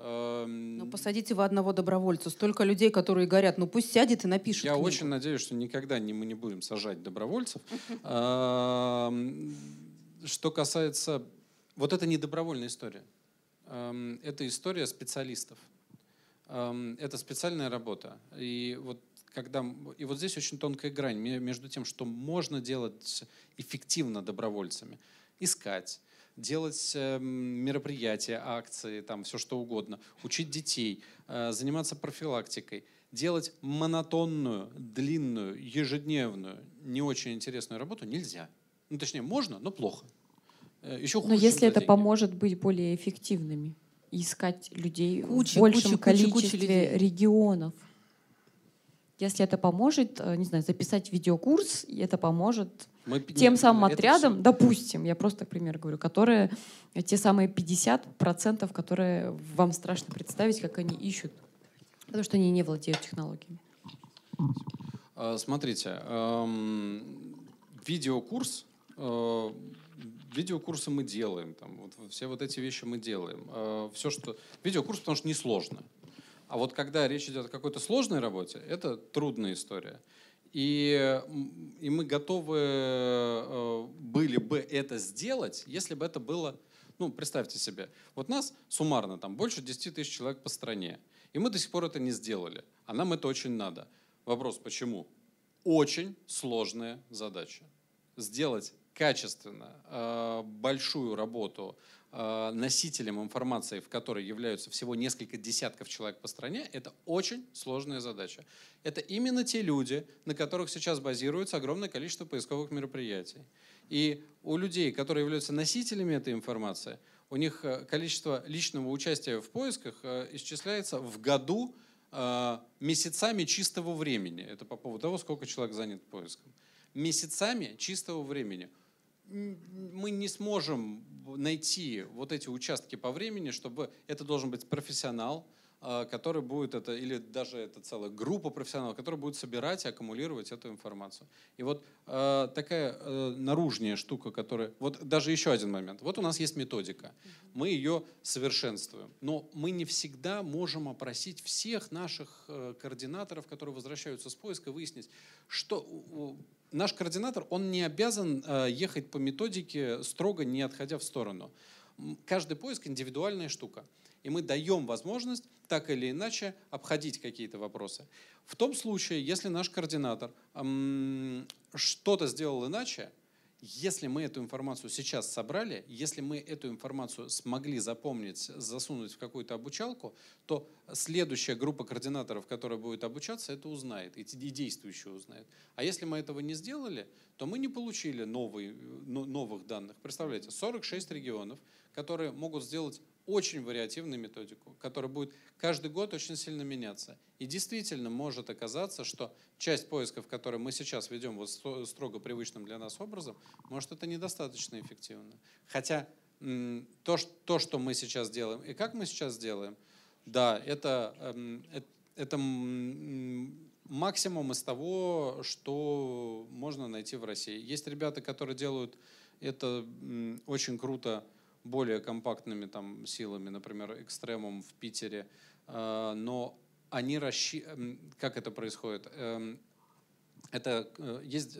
Speaker 3: эм,
Speaker 2: Ну, посадите вы одного добровольца. Столько людей, которые горят. Ну, пусть сядет и напишет
Speaker 3: я
Speaker 2: книгу.
Speaker 3: очень надеюсь, что никогда не, мы не будем сажать добровольцев. Эм, Что касается... Вот это не добровольная история. Эм, Это история специалистов. Это специальная работа. И вот когда и вот здесь очень тонкая грань ме- между тем, что можно делать эффективно добровольцами, искать, делать эм, мероприятия, акции, там все что угодно, учить детей, э, заниматься профилактикой, делать монотонную, длинную, ежедневную, не очень интересную работу нельзя. Ну, точнее, можно, но плохо. Э, Еще хуже,
Speaker 1: Но если это
Speaker 3: деньги.
Speaker 1: поможет быть более эффективными, искать людей
Speaker 2: Куча,
Speaker 1: в большем
Speaker 2: куча, куча, куча
Speaker 1: количестве
Speaker 2: людей.
Speaker 1: регионов. Если это поможет, э, не знаю, записать видеокурс, это поможет
Speaker 3: Мы-
Speaker 1: тем
Speaker 3: нет,
Speaker 1: самым отрядам,
Speaker 3: всё-
Speaker 1: допустим, я просто, к примеру, говорю, которые э, те самые 50%, которые вам страшно представить, как они ищут, потому что они не владеют технологиями.
Speaker 3: А, Смотрите, эм, видеокурс э, видеокурсы мы делаем, там, вот, все вот эти вещи мы делаем. Э, все, что... Видеокурс, потому что несложно. А вот когда речь идет о какой-то сложной работе, это трудная история. И, и мы готовы э, были бы это сделать, если бы это было, ну, представьте себе, вот нас суммарно там больше 10 тысяч человек по стране, и мы до сих пор это не сделали, а нам это очень надо. Вопрос, почему? Очень сложная задача. Сделать качественно э, большую работу Э, носителем информации, в которой являются всего несколько десятков человек по стране, это очень сложная задача. Это именно те люди, на которых сейчас базируется огромное количество поисковых мероприятий. И у людей, которые являются носителями этой информации, у них э, количество личного участия в поисках исчисляется в году месяцами чистого времени. Это по поводу того, сколько человек занят поиском. Месяцами чистого времени – мы не сможем найти вот эти участки по времени, чтобы это должен быть профессионал, а, который будет это, или даже это целая группа профессионалов, которая будет собирать и аккумулировать эту информацию. И вот э, такая э, наружная штука, которая... Вот даже еще один момент. Вот у нас есть методика. Мы ее совершенствуем. Но мы не всегда можем опросить всех наших э, координаторов, которые возвращаются с поиска, выяснить, что наш координатор, он не обязан э, ехать по методике строго, не отходя в сторону. Каждый поиск индивидуальная штука. И мы даем возможность так или иначе обходить какие-то вопросы. В том случае, если наш координатор что-то сделал иначе, если мы эту информацию сейчас собрали, если мы эту информацию смогли запомнить, засунуть в какую-то обучалку, то следующая группа координаторов, которая будет обучаться, это узнает, и действующие узнает. А если мы этого не сделали, то мы не получили новые, новых данных. Представляете, 46 регионов, которые могут сделать очень вариативную методику, которая будет каждый год очень сильно меняться. И действительно может оказаться, что часть поисков, которые мы сейчас ведем вот строго привычным для нас образом, может это недостаточно эффективно. Хотя то, то, что мы сейчас делаем и как мы сейчас делаем, да, это, эм, это максимум из того, что можно найти в России. Есть ребята, которые делают это очень круто, более компактными там силами, например, экстремум в Питере, э, но они расщи... как это происходит? Эм, это э, есть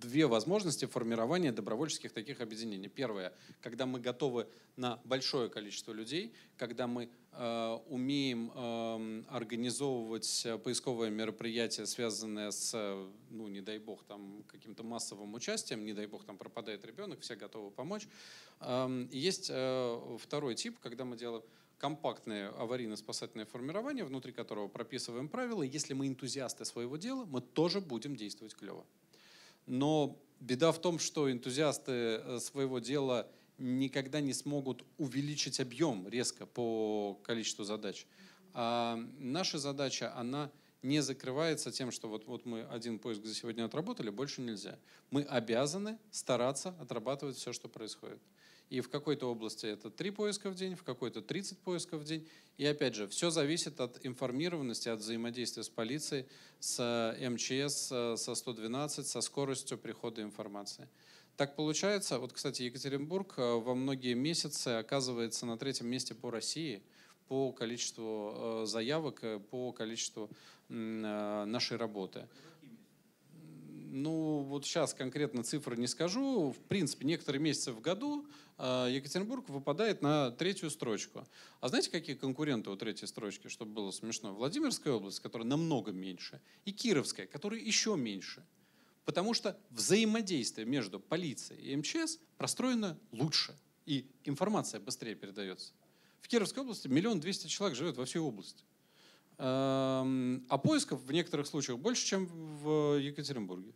Speaker 3: две возможности формирования добровольческих таких объединений. Первое, когда мы готовы на большое количество людей, когда мы э, умеем э, организовывать поисковые мероприятия, связанные с, ну, не дай бог, там, каким-то массовым участием, не дай бог, там пропадает ребенок, все готовы помочь. Э, есть э, второй тип, когда мы делаем компактное аварийно-спасательное формирование, внутри которого прописываем правила. Если мы энтузиасты своего дела, мы тоже будем действовать клево. Но беда в том, что энтузиасты э, своего дела никогда не смогут увеличить объем резко по количеству задач. А наша задача, она не закрывается тем, что вот, вот мы один поиск за сегодня отработали, больше нельзя. Мы обязаны стараться отрабатывать все, что происходит. И в какой-то области это 3 поиска в день, в какой-то 30 поисков в день. И опять же, все зависит от информированности, от взаимодействия с полицией, с э, МЧС, э, со 112, со скоростью прихода информации. Так получается, вот, кстати, Екатеринбург э, во многие месяцы оказывается на третьем месте по России по количеству заявок, по количеству нашей работы. Ну, вот сейчас конкретно цифры не скажу. В принципе, некоторые месяцы в году а, Екатеринбург выпадает на третью строчку. А знаете, какие конкуренты у третьей строчки, чтобы было смешно? Владимирская область, которая намного меньше, и Кировская, которая еще меньше. Потому что взаимодействие между полицией и МЧС простроено лучше, и информация быстрее передается. В Кировской области миллион двести человек живет во всей области. А поисков в некоторых случаях больше, чем в Екатеринбурге,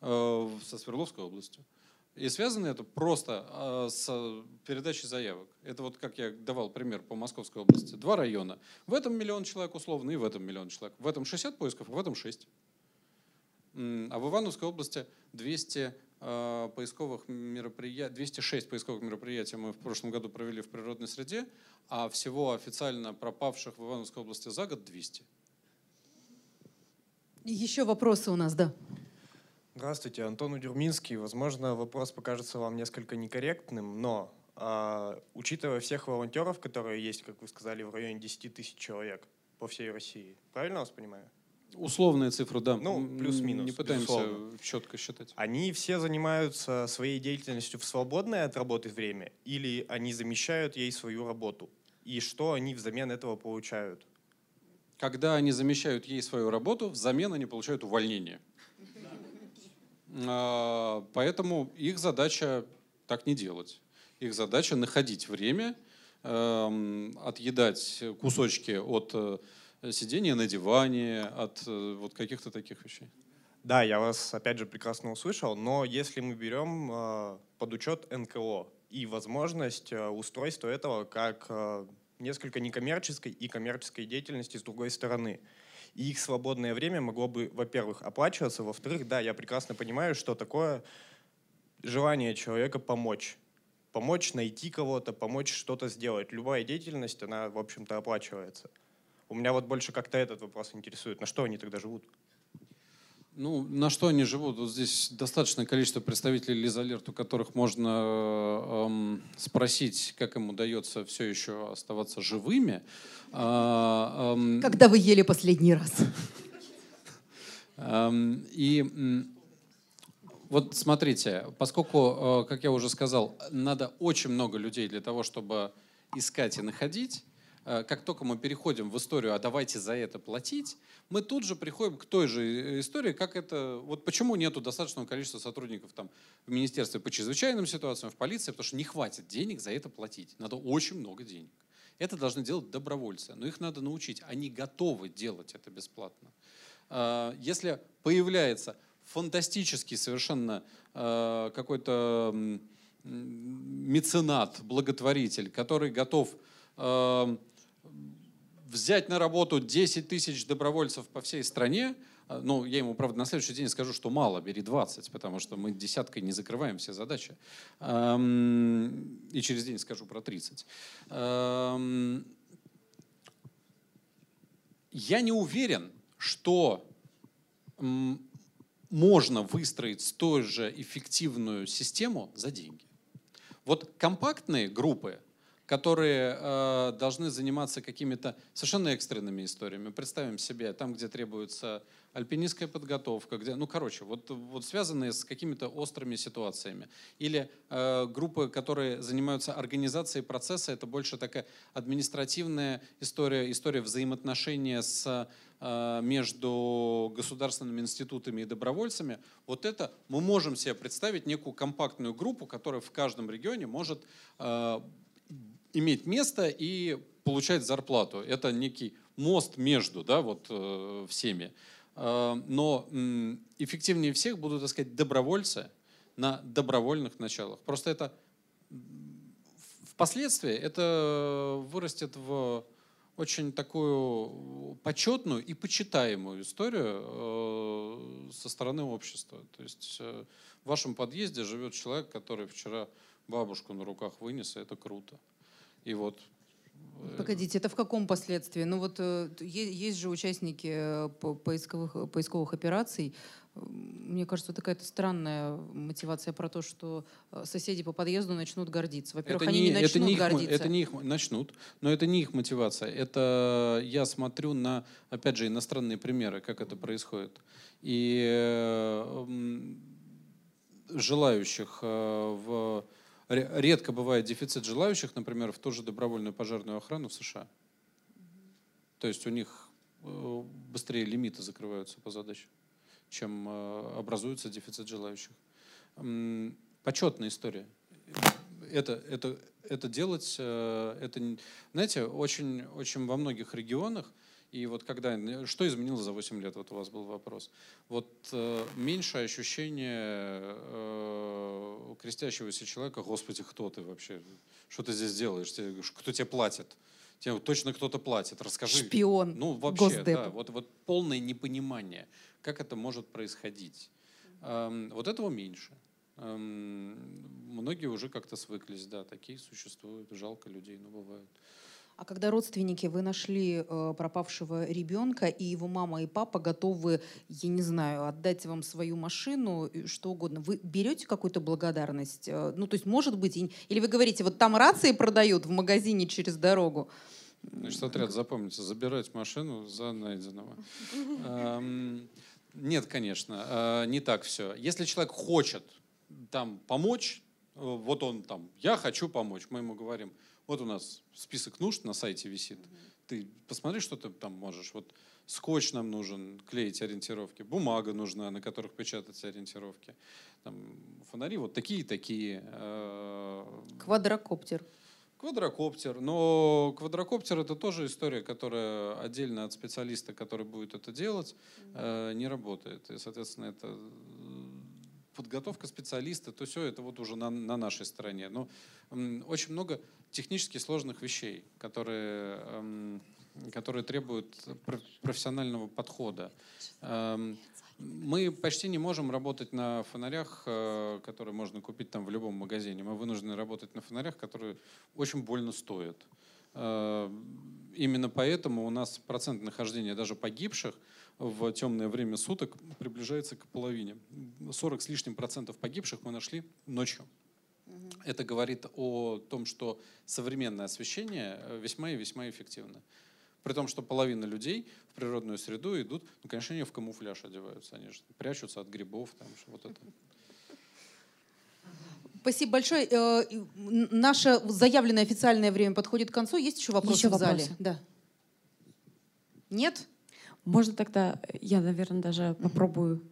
Speaker 3: э, со Свердловской областью. И связано это просто а, с передачей заявок. Это вот как я давал пример по Московской области. Два района. В этом миллион человек условно и в этом миллион человек. В этом 60 поисков, а в этом 6. А в Ивановской области 200 а, поисковых мероприятий, 206 поисковых мероприятий мы в прошлом году провели в природной среде, а всего официально пропавших в Ивановской области за год 200.
Speaker 4: Еще вопросы у нас, да.
Speaker 7: Здравствуйте, Антон Удюрминский. Возможно, вопрос покажется вам несколько некорректным, но а, учитывая всех волонтеров, которые есть, как вы сказали, в районе 10 тысяч человек по всей России, правильно вас понимаю?
Speaker 3: Условные цифры, да.
Speaker 7: Ну, плюс-минус,
Speaker 3: Не пытаемся
Speaker 7: безусловно.
Speaker 3: четко считать.
Speaker 7: Они все занимаются своей деятельностью в свободное от работы время или они замещают ей свою работу? И что они взамен этого получают?
Speaker 3: Когда они замещают ей свою работу, взамен они получают увольнение. А, Поэтому их задача так не делать. Их задача находить время, эм, отъедать кусочки от э, сидения на диване, от э, вот каких-то таких вещей.
Speaker 7: Да, я вас опять же прекрасно услышал, но если мы берем э, под учет НКО и возможность э, устройства этого как несколько некоммерческой и коммерческой деятельности с другой стороны. И их свободное время могло бы, во-первых, оплачиваться, во-вторых, да, я прекрасно понимаю, что такое желание человека помочь. Помочь найти кого-то, помочь что-то сделать. Любая деятельность, она, в общем-то, оплачивается. У меня вот больше как-то этот вопрос интересует. На что они тогда живут?
Speaker 3: Ну, на что они живут? Вот здесь достаточное количество представителей Лизалерт, у которых можно эм, спросить, как им удается все еще оставаться живыми. А, эм,
Speaker 2: Когда вы ели последний раз?
Speaker 3: Эм, И вот смотрите, поскольку, э, как я уже сказал, надо очень много людей для того, чтобы искать и находить, как только мы переходим в историю, а давайте за это платить, мы тут же приходим к той же э, истории, как это, вот почему нету достаточного количества сотрудников там в Министерстве по чрезвычайным ситуациям, в полиции, потому что не хватит денег за это платить. Надо очень много денег. Это должны делать добровольцы, но их надо научить. Они готовы делать это бесплатно. А, Если появляется фантастический совершенно э, какой-то меценат, благотворитель, который готов э, взять на работу 10 тысяч добровольцев по всей стране, э, ну, я ему, правда, на следующий день скажу, что мало, бери 20, потому что мы десяткой не закрываем все задачи. Эм, И через день скажу про 30. Эм, Я не уверен, что можно выстроить столь же эффективную систему за деньги. Вот компактные группы, которые э, должны заниматься какими-то совершенно экстренными историями. Представим себе, там, где требуется альпинистская подготовка, где, ну, короче, вот, вот связанные с какими-то острыми ситуациями. Или э, группы, которые занимаются организацией процесса, это больше такая административная история, история взаимоотношения с, э, между государственными институтами и добровольцами. Вот это мы можем себе представить некую компактную группу, которая в каждом регионе может э, иметь место и получать зарплату. Это некий мост между да, вот, э, всеми. Э, но м, эффективнее всех будут, так сказать, добровольцы на добровольных началах. Просто это впоследствии это вырастет в очень такую почетную и почитаемую историю э, со стороны общества. То есть э, в вашем подъезде живет человек, который вчера бабушку на руках вынес, и это круто. И вот э,
Speaker 4: Погодите, это в каком последствии? Ну вот э, есть же участники э, по- поисковых, поисковых операций. Мне кажется, это какая-то странная мотивация про то, что соседи по подъезду начнут гордиться. Во-первых, они не, начнут
Speaker 3: это не их,
Speaker 4: гордиться.
Speaker 3: это не их начнут, но это не их мотивация. Это я смотрю на, опять же, иностранные примеры, как это происходит. И желающих в редко бывает дефицит желающих, например, в ту же добровольную пожарную охрану в США. То есть у них э, быстрее лимиты закрываются по задаче, чем э, образуется дефицит желающих. Почетная история. Это, это, это делать, э, это, знаете, очень, очень во многих регионах, и вот когда, что изменилось за 8 лет, вот у вас был вопрос, вот э, меньше ощущение э, крестящегося человека, господи, кто ты вообще, что ты здесь делаешь, кто тебе платит, тебе точно кто-то платит, расскажи.
Speaker 2: Шпион.
Speaker 3: Ну, вообще,
Speaker 2: Госдеп.
Speaker 3: да, вот, вот полное непонимание, как это может происходить. Эм, вот этого меньше. Эм, Многие уже как-то свыклись, да, такие существуют, жалко людей, но бывают.
Speaker 2: А когда родственники, вы нашли э, пропавшего ребенка, и его мама и папа готовы, я не знаю, отдать вам свою машину, что угодно, вы берете какую-то благодарность? Э, ну, то есть, может быть, или вы говорите, вот там рации продают в магазине через дорогу,
Speaker 3: Значит, отряд, запомните, забирать машину за найденного. Эм, Нет, конечно, э, не так все. Если человек хочет там помочь, э, вот он там, я хочу помочь, мы ему говорим, вот у нас список нужд на сайте висит, ты посмотри, что ты там можешь. Вот скотч нам нужен, клеить ориентировки, бумага нужна, на которых печатать ориентировки. Там, фонари вот такие-такие. э,
Speaker 2: квадрокоптер.
Speaker 3: Квадрокоптер. Но квадрокоптер это тоже история, которая отдельно от специалиста, который будет это делать, э, не работает. И, соответственно, это подготовка специалиста, то все это вот уже на, на нашей стороне. Но м, очень много технически сложных вещей, которые, эм, которые требуют про- профессионального подхода. Эм, мы почти не можем работать на фонарях, э, которые можно купить там в любом магазине. Мы вынуждены работать на фонарях, которые очень больно стоят. Э, Именно поэтому у нас процент нахождения даже погибших в темное время суток приближается к половине. 40 с лишним процентов погибших мы нашли ночью. Это говорит о том, что современное освещение э, весьма и весьма эффективно. При том, что половина людей в природную среду идут, ну, конечно, они в камуфляж одеваются, они же прячутся от грибов, там, что вот это.
Speaker 2: Спасибо большое. Э, Наше заявленное официальное время подходит к концу. Есть еще вопросы
Speaker 1: Еще
Speaker 2: в зале?
Speaker 1: вопросы.
Speaker 2: Да. Нет?
Speaker 1: Можно тогда, э, я, наверное, даже попробую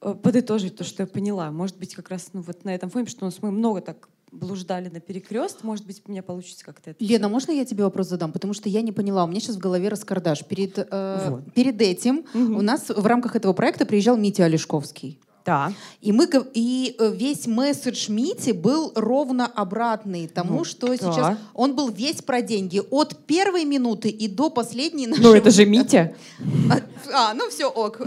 Speaker 1: э, подытожить то, что я поняла. Может быть, как раз ну, вот на этом фоне, что мы много так блуждали на перекрест, может быть, у меня получится как-то это.
Speaker 2: Лена, можно я тебе вопрос задам? Потому что я не поняла. У меня сейчас в голове раскардаш. Перед, э,
Speaker 1: Вот.
Speaker 2: перед этим
Speaker 1: Мгм.
Speaker 2: у нас в рамках этого проекта приезжал Митя Олешковский.
Speaker 1: Да.
Speaker 2: И, мы, и э, весь месседж Мити был ровно обратный тому,
Speaker 1: Ну,
Speaker 2: что
Speaker 1: да.
Speaker 2: сейчас... Он был весь про деньги. От первой минуты и до последней нашей...
Speaker 1: Ну, это же Митя.
Speaker 2: А, ну все, ок.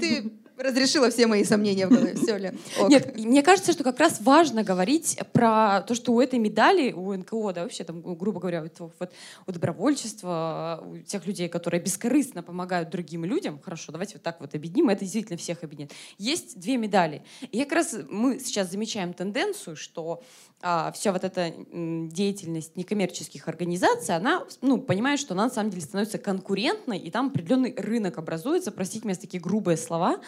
Speaker 2: Ты разрешила все мои сомнения в голове. Все, Лен. ок.
Speaker 1: Нет, мне кажется, что как раз важно говорить про то, что у этой медали, у НКО, да, вообще там, грубо говоря, вот, вот, у добровольчества, у тех людей, которые бескорыстно помогают другим людям, хорошо, давайте вот так вот объединим, это действительно всех объединяет. Есть две медали. И как раз мы сейчас замечаем тенденцию, что а, вся вот эта деятельность некоммерческих организаций, она ну, понимает, что она на самом деле становится конкурентной, и там определенный рынок образуется, простите меня за такие грубые слова,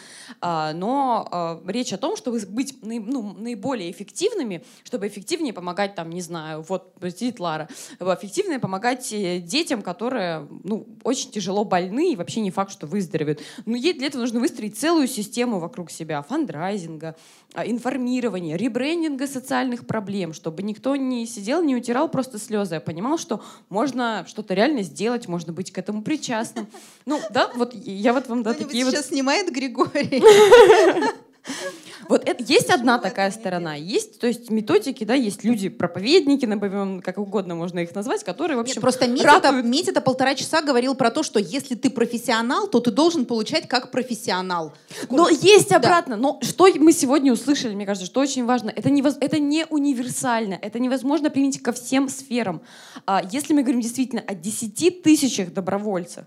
Speaker 1: а, но а, речь о том, чтобы быть ну, наиболее эффективными, чтобы эффективнее помогать, там, не знаю, вот сидит Лара, эффективнее помогать э, детям, которые ну, очень тяжело больны и вообще не факт, что выздоровеют. Но ей для этого нужно выстроить целую систему вокруг себя, фандрайзинга, а, информирования, ребрендинга социальных проблем, чтобы никто не сидел, не утирал просто слезы, а понимал, что можно что-то реально сделать, можно быть к этому причастным. Ну, да, вот я вот вам, да, такие вот
Speaker 2: сейчас снимает Григорий.
Speaker 1: вот это, есть одна такая сторона. Есть, то есть методики, да, есть люди, проповедники, назовем, как угодно можно их назвать, которые, в общем,
Speaker 2: Нет, просто Митя
Speaker 1: ратуют-
Speaker 2: Митя-то полтора часа говорил про то, что если ты профессионал, то ты должен получать как профессионал.
Speaker 1: Но есть
Speaker 2: Да.
Speaker 1: обратно. Но что мы сегодня услышали, мне кажется, что очень важно, это, невоз- это не универсально, это невозможно применить ко всем сферам. А, Если мы говорим действительно о 10 тысячах добровольцев,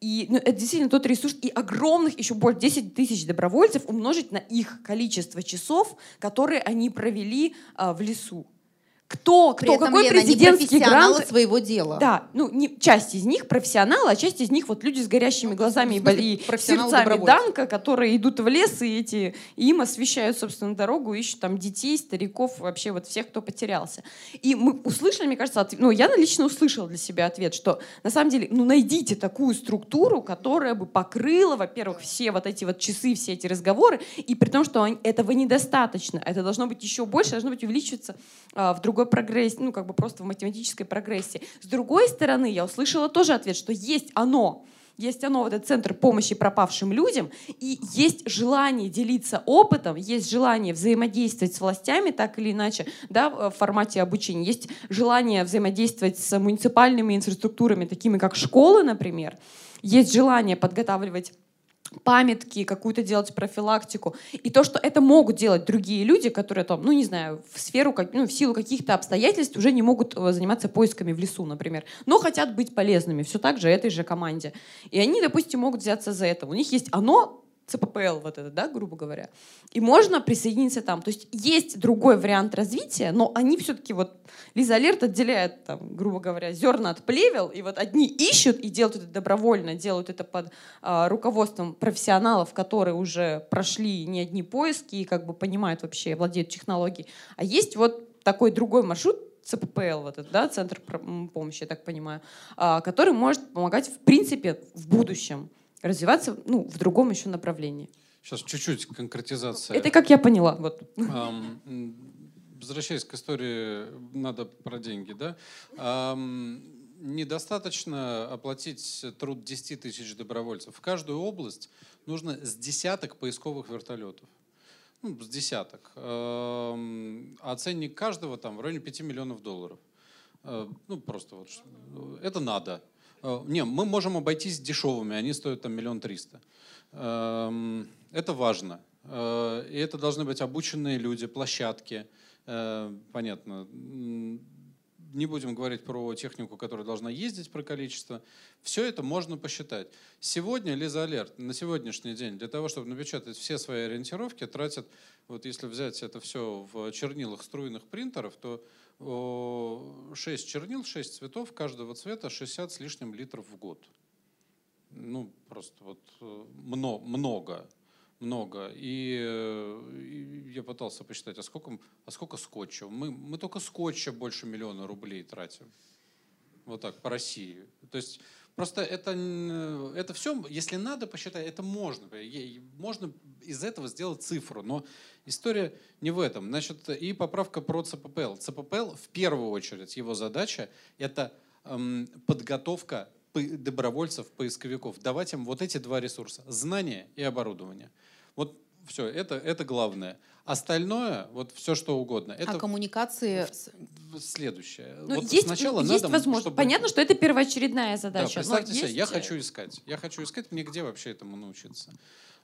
Speaker 1: и ну, это действительно тот ресурс, и огромных, еще больше, 10 тысяч добровольцев умножить на их количество часов, которые они провели а, в лесу. Кто,
Speaker 2: При
Speaker 1: кто
Speaker 2: этом,
Speaker 1: какой
Speaker 2: Лена,
Speaker 1: президентский грант
Speaker 2: своего дела.
Speaker 1: да, ну не часть из них профессионалы, а часть из них вот люди с горящими глазами и
Speaker 2: Ну, смысле,
Speaker 1: бо- и
Speaker 2: профессионалы
Speaker 1: сердцами. Данка, которые идут в лес и эти и им освещают собственно дорогу, ищут там детей, стариков, вообще вот всех, кто потерялся. И мы услышали, мне кажется, от- ну я лично услышала для себя ответ, что на самом деле, ну найдите такую структуру, которая бы покрыла, во-первых, все вот эти вот часы, все эти разговоры, и при том, что они- этого недостаточно, это должно быть еще больше, должно быть увеличиваться а, в другой прогрессии, ну, как бы просто в математической прогрессии. С другой стороны, я услышала тоже ответ, что есть оно, есть оно, вот этот центр помощи пропавшим людям, и есть желание делиться опытом, есть желание взаимодействовать с властями так или иначе, да, в формате обучения, есть желание взаимодействовать с муниципальными инфраструктурами, такими как школы, например, есть желание подготавливать памятки, какую-то делать профилактику. И то, что это могут делать другие люди, которые там, ну, не знаю, в сферу, как- ну, в силу каких-то обстоятельств уже не могут э, заниматься поисками в лесу, например, но хотят быть полезными все так же этой же команде. И они, допустим, могут взяться за это. У них есть оно, ЦППЛ вот это, да, грубо говоря. И можно присоединиться там. То есть есть другой вариант развития, но они все-таки вот Лиза Алерт отделяет, там, грубо говоря, зерна от плевел, и вот одни ищут и делают это добровольно, делают это под а, руководством профессионалов, которые уже прошли не одни поиски и как бы понимают вообще, владеют технологией. А есть вот такой другой маршрут, ЦППЛ, вот этот, да, Центр помощи, я так понимаю, а, который может помогать, в принципе, в будущем развиваться ну, в другом еще направлении.
Speaker 3: Сейчас чуть-чуть конкретизация.
Speaker 1: Это как я поняла. Вот.
Speaker 3: М, Возвращаясь к истории, надо про деньги, да? Ам, Недостаточно оплатить труд 10 тысяч добровольцев. В каждую область нужно с десяток поисковых вертолетов. Ну, с десяток. А ценник каждого там в районе 5 миллионов долларов. Э, Ну, просто вот. ш- Это надо. Э, Не, мы можем обойтись дешевыми, они стоят там миллион триста. Эм, Это важно. Э, И это должны быть обученные люди, площадки. Э, Понятно. Не будем говорить про технику, которая должна ездить, про количество. Все это можно посчитать. Сегодня Лиза Алерт на сегодняшний день для того, чтобы напечатать все свои ориентировки, тратит, вот если взять это все в чернилах струйных принтеров, то 6 чернил, 6 цветов, каждого цвета 60 с лишним литров в год. Ну, просто вот э, мно- много, много. И, э, и я пытался посчитать, а сколько, а сколько скотча? Мы, мы только скотча больше миллиона рублей тратим. Вот так, по России. То есть просто это, это все, если надо посчитать, это можно. Можно из этого сделать цифру, но история не в этом. Значит, и поправка про ЦППЛ. ЦППЛ, в первую очередь, его задача – это эм, подготовка добровольцев, поисковиков. Давать им вот эти два ресурса – знания и оборудование. Вот все, это, это главное. Остальное, вот все что угодно, это
Speaker 2: а коммуникации...
Speaker 3: следующее.
Speaker 1: Ну,
Speaker 3: вот
Speaker 1: есть,
Speaker 3: сначала
Speaker 1: есть
Speaker 3: надо,
Speaker 1: возможность.
Speaker 3: чтобы-
Speaker 1: Понятно, что это первоочередная
Speaker 3: да,
Speaker 1: задача. но
Speaker 3: представьте себе,
Speaker 1: есть,
Speaker 3: я
Speaker 1: э,
Speaker 3: хочу искать. Я хочу искать, мне где вообще этому научиться?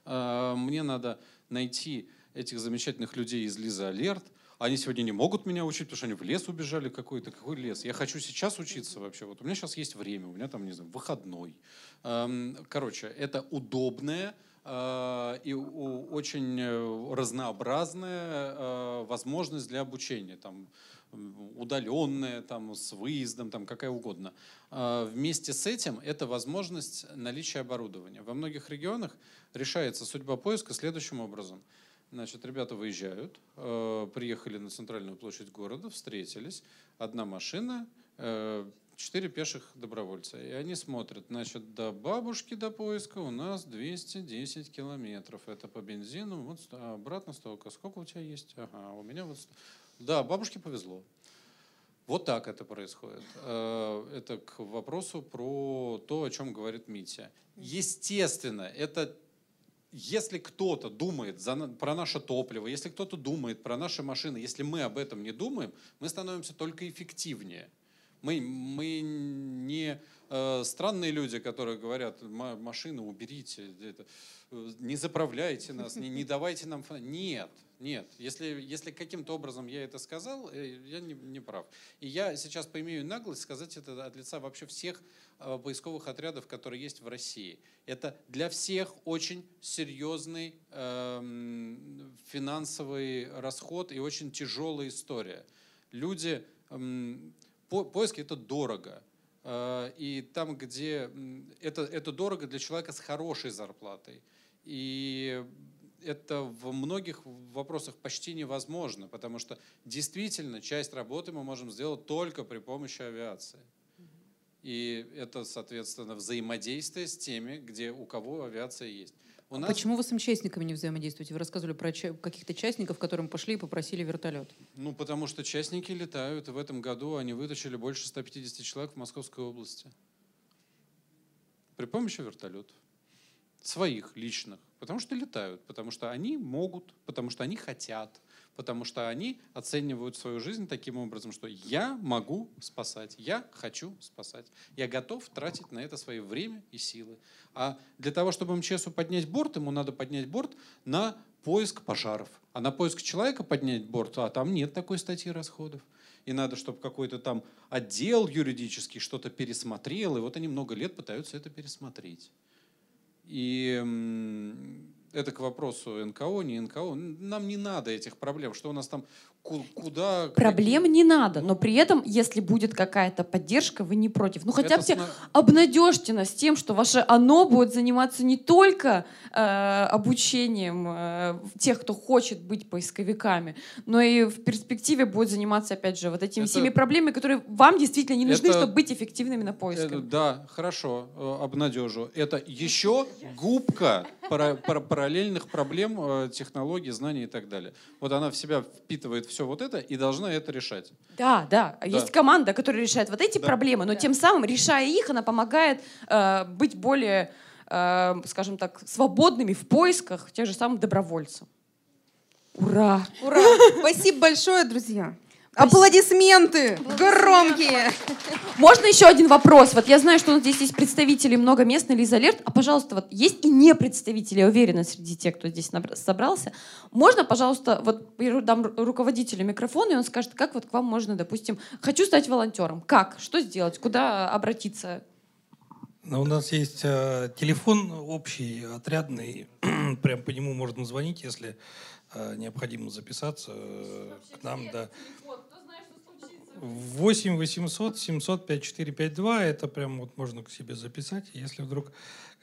Speaker 3: А, Мне надо найти этих замечательных людей из Лиза Алерт. Они сегодня не могут меня учить, потому что они в лес убежали какой-то. Какой лес? Я хочу сейчас учиться вообще. Вот у меня сейчас есть время, у меня там, не знаю, выходной. Короче, это удобное а, и у- очень э, разнообразная э, возможность для обучения. Там, удаленная, там, с выездом, там, какая угодно. Вместе с этим это возможность наличия оборудования. Во многих регионах решается судьба поиска следующим образом. Значит, ребята выезжают, э, приехали на центральную площадь города, встретились, одна машина, э, четыре пеших добровольца. И они смотрят, значит, до бабушки до поиска у нас 210 километров. Это по бензину, вот а обратно столько. Сколько у тебя есть? Ага, у меня вот... Да, бабушке повезло. Вот так это происходит. Э, Это к вопросу про то, о чем говорит Митя. Естественно, это если кто-то думает за про наше топливо, если кто-то думает про наши машины, если мы об этом не думаем, мы становимся только эффективнее. Мы, мы не э, странные люди, которые говорят, «Ма- машины уберите, это, э, не заправляйте нас, не, не давайте нам... фона». Нет, нет. Если, если каким-то образом я это сказал, э, я не, не прав. И я сейчас поимею наглость сказать это от лица вообще всех э, поисковых отрядов, которые есть в России. Это для всех очень серьезный эм, финансовый расход и очень тяжелая история. Люди, эм, по- поиски это дорого. Э, И там, где это, это дорого для человека с хорошей зарплатой. И это в многих вопросах почти невозможно, потому что действительно часть работы мы можем сделать только при помощи авиации. И это, соответственно, взаимодействие с теми, где у кого авиация есть. У
Speaker 2: А
Speaker 3: нас,
Speaker 2: Почему вы с участниками не взаимодействуете? Вы рассказывали про ча- каких-то частников, которым пошли и попросили вертолет.
Speaker 3: ну, потому что частники летают, и в этом году они вытащили больше 150 человек в Московской области. При помощи вертолетов. Своих, личных. Потому что летают, потому что они могут, потому что они хотят, потому что они оценивают свою жизнь таким образом, что я могу спасать, я хочу спасать, я готов тратить на это свое время и силы. А для того, чтобы МЧСу поднять борт, ему надо поднять борт на поиск пожаров. А на поиск человека поднять борт, а там нет такой статьи расходов. И надо, чтобы какой-то там отдел юридический что-то пересмотрел, и вот они много лет пытаются это пересмотреть. И это к вопросу НКО, не НКО. Нам не надо этих проблем. Что у нас там, куда...
Speaker 1: Проблем не надо, но при этом, если будет какая-то поддержка, вы не против. Ну хотя бы сна... обнадежьте нас тем, что ваше оно будет заниматься не только э, обучением э, тех, кто хочет быть поисковиками, но и в перспективе будет заниматься, опять же, вот этими это... всеми проблемами, которые вам действительно не нужны, это... чтобы быть эффективными на поиске. Это,
Speaker 3: да, хорошо, э, обнадежу. Это еще губка пара, пара, параллельных проблем, э, технологий, знаний и так далее. Вот она в себя впитывает все вот это и должна это решать.
Speaker 1: Да, да. да. Есть команда, которая решает вот эти да. проблемы, но да. тем самым, решая их, она помогает э, быть более, э, скажем так, свободными в поисках тех же самых добровольцев. Ура!
Speaker 2: Ура! Спасибо большое, друзья. Аплодисменты громкие.
Speaker 1: Можно еще один вопрос? Вот я знаю, что у нас здесь есть представители много местных Лиза Алерт, а, пожалуйста, вот есть и не представители, я уверена, среди тех, кто здесь собрался. Можно, пожалуйста, вот я дам руководителю микрофон, и он скажет, как вот к вам можно, допустим, хочу стать волонтером. Как? Что сделать? Куда обратиться?
Speaker 8: Ну, у нас есть э, телефон общий, отрядный. Прям по нему можно звонить, если необходимо записаться э, к нам. Да. 8 800 700 5452. Это прям вот можно к себе записать, если вдруг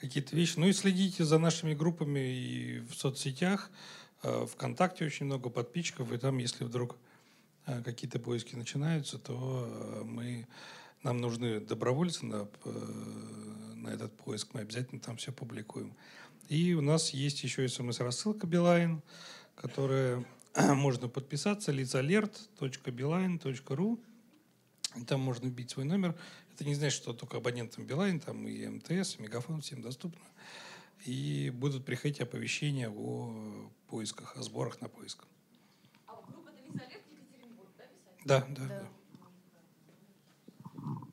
Speaker 8: какие-то вещи. Ну и следите за нашими группами и в соцсетях. Э, Вконтакте очень много подписчиков, и там, если вдруг э, какие-то поиски начинаются, то э, мы, нам нужны добровольцы на, на этот поиск. Мы обязательно там все публикуем. И у нас есть еще смс-рассылка Билайн, которая можно подписаться lizaalert.beeline.ru там можно вбить свой номер. Это не значит, что только абонентам Билайн, там и МТС, и Мегафон всем доступно. И будут приходить оповещения о поисках, о сборах на поиск. А группа Екатеринбург, да, писать? Да, да, да.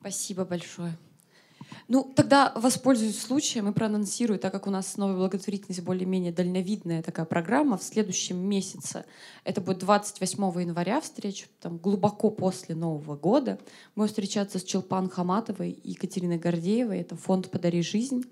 Speaker 1: Спасибо большое. Ну, тогда воспользуюсь случаем и проанонсирую, так как у нас новая благотворительность более-менее дальновидная такая программа в следующем месяце. Это будет 28 января встреча, там глубоко после Нового года. Мы встречаться с Челпан Хаматовой и Екатериной Гордеевой. Это фонд «Подари жизнь».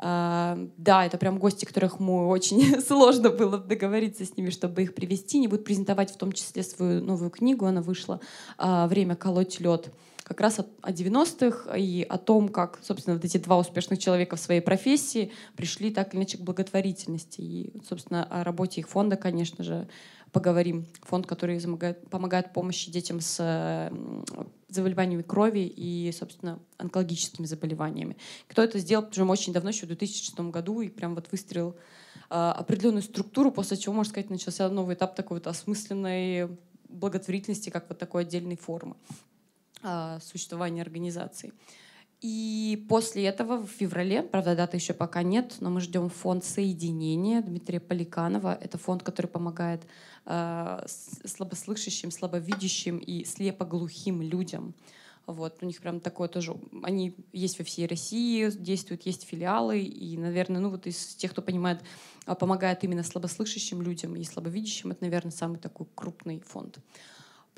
Speaker 1: Uh, да, это прям гости, которых мы очень сложно было договориться с ними, чтобы их привести. Они будут презентовать в том числе свою новую книгу. Она вышла uh, «Время колоть лед» как раз о, о 90-х и о том, как, собственно, вот эти два успешных человека в своей профессии пришли так или иначе к благотворительности. И, собственно, о работе их фонда, конечно же, поговорим. Фонд, который помогает, помощи детям с заболеваниями крови и, собственно, онкологическими заболеваниями. Кто это сделал, причем очень давно, еще в 2006 году, и прям вот выстроил э, определенную структуру, после чего, можно сказать, начался новый этап такой вот осмысленной благотворительности, как вот такой отдельной формы. А, существования организации. И после этого в феврале, правда, даты еще пока нет, но мы ждем фонд соединения Дмитрия Поликанова. Это фонд, который помогает э, слабослышащим, слабовидящим и слепоглухим людям. Вот, у них прям такое тоже, они есть во всей России, действуют, есть филиалы, и, наверное, ну вот из тех, кто понимает, а, помогает именно слабослышащим людям и слабовидящим, это, наверное, самый такой крупный фонд.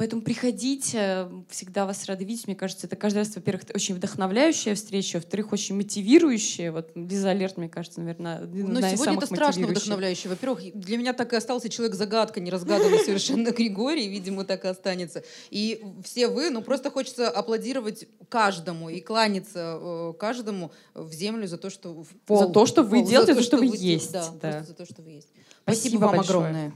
Speaker 1: Поэтому приходите, всегда вас рады видеть. Мне кажется, это каждый раз, во-первых, очень вдохновляющая встреча, во-вторых, очень мотивирующая. Вот Лиза Алерт, мне кажется, наверное,
Speaker 2: Но одна сегодня это страшно вдохновляющее. Во-первых, для меня так и остался человек-загадка, неразгаданный совершенно Григорий, видимо, так и останется. И все вы, ну просто хочется аплодировать каждому и кланяться э, каждому в землю за то, что...
Speaker 1: За то, что вы делаете, за то, что вы есть.
Speaker 2: Да, за то, что вы есть. Спасибо, вам огромное.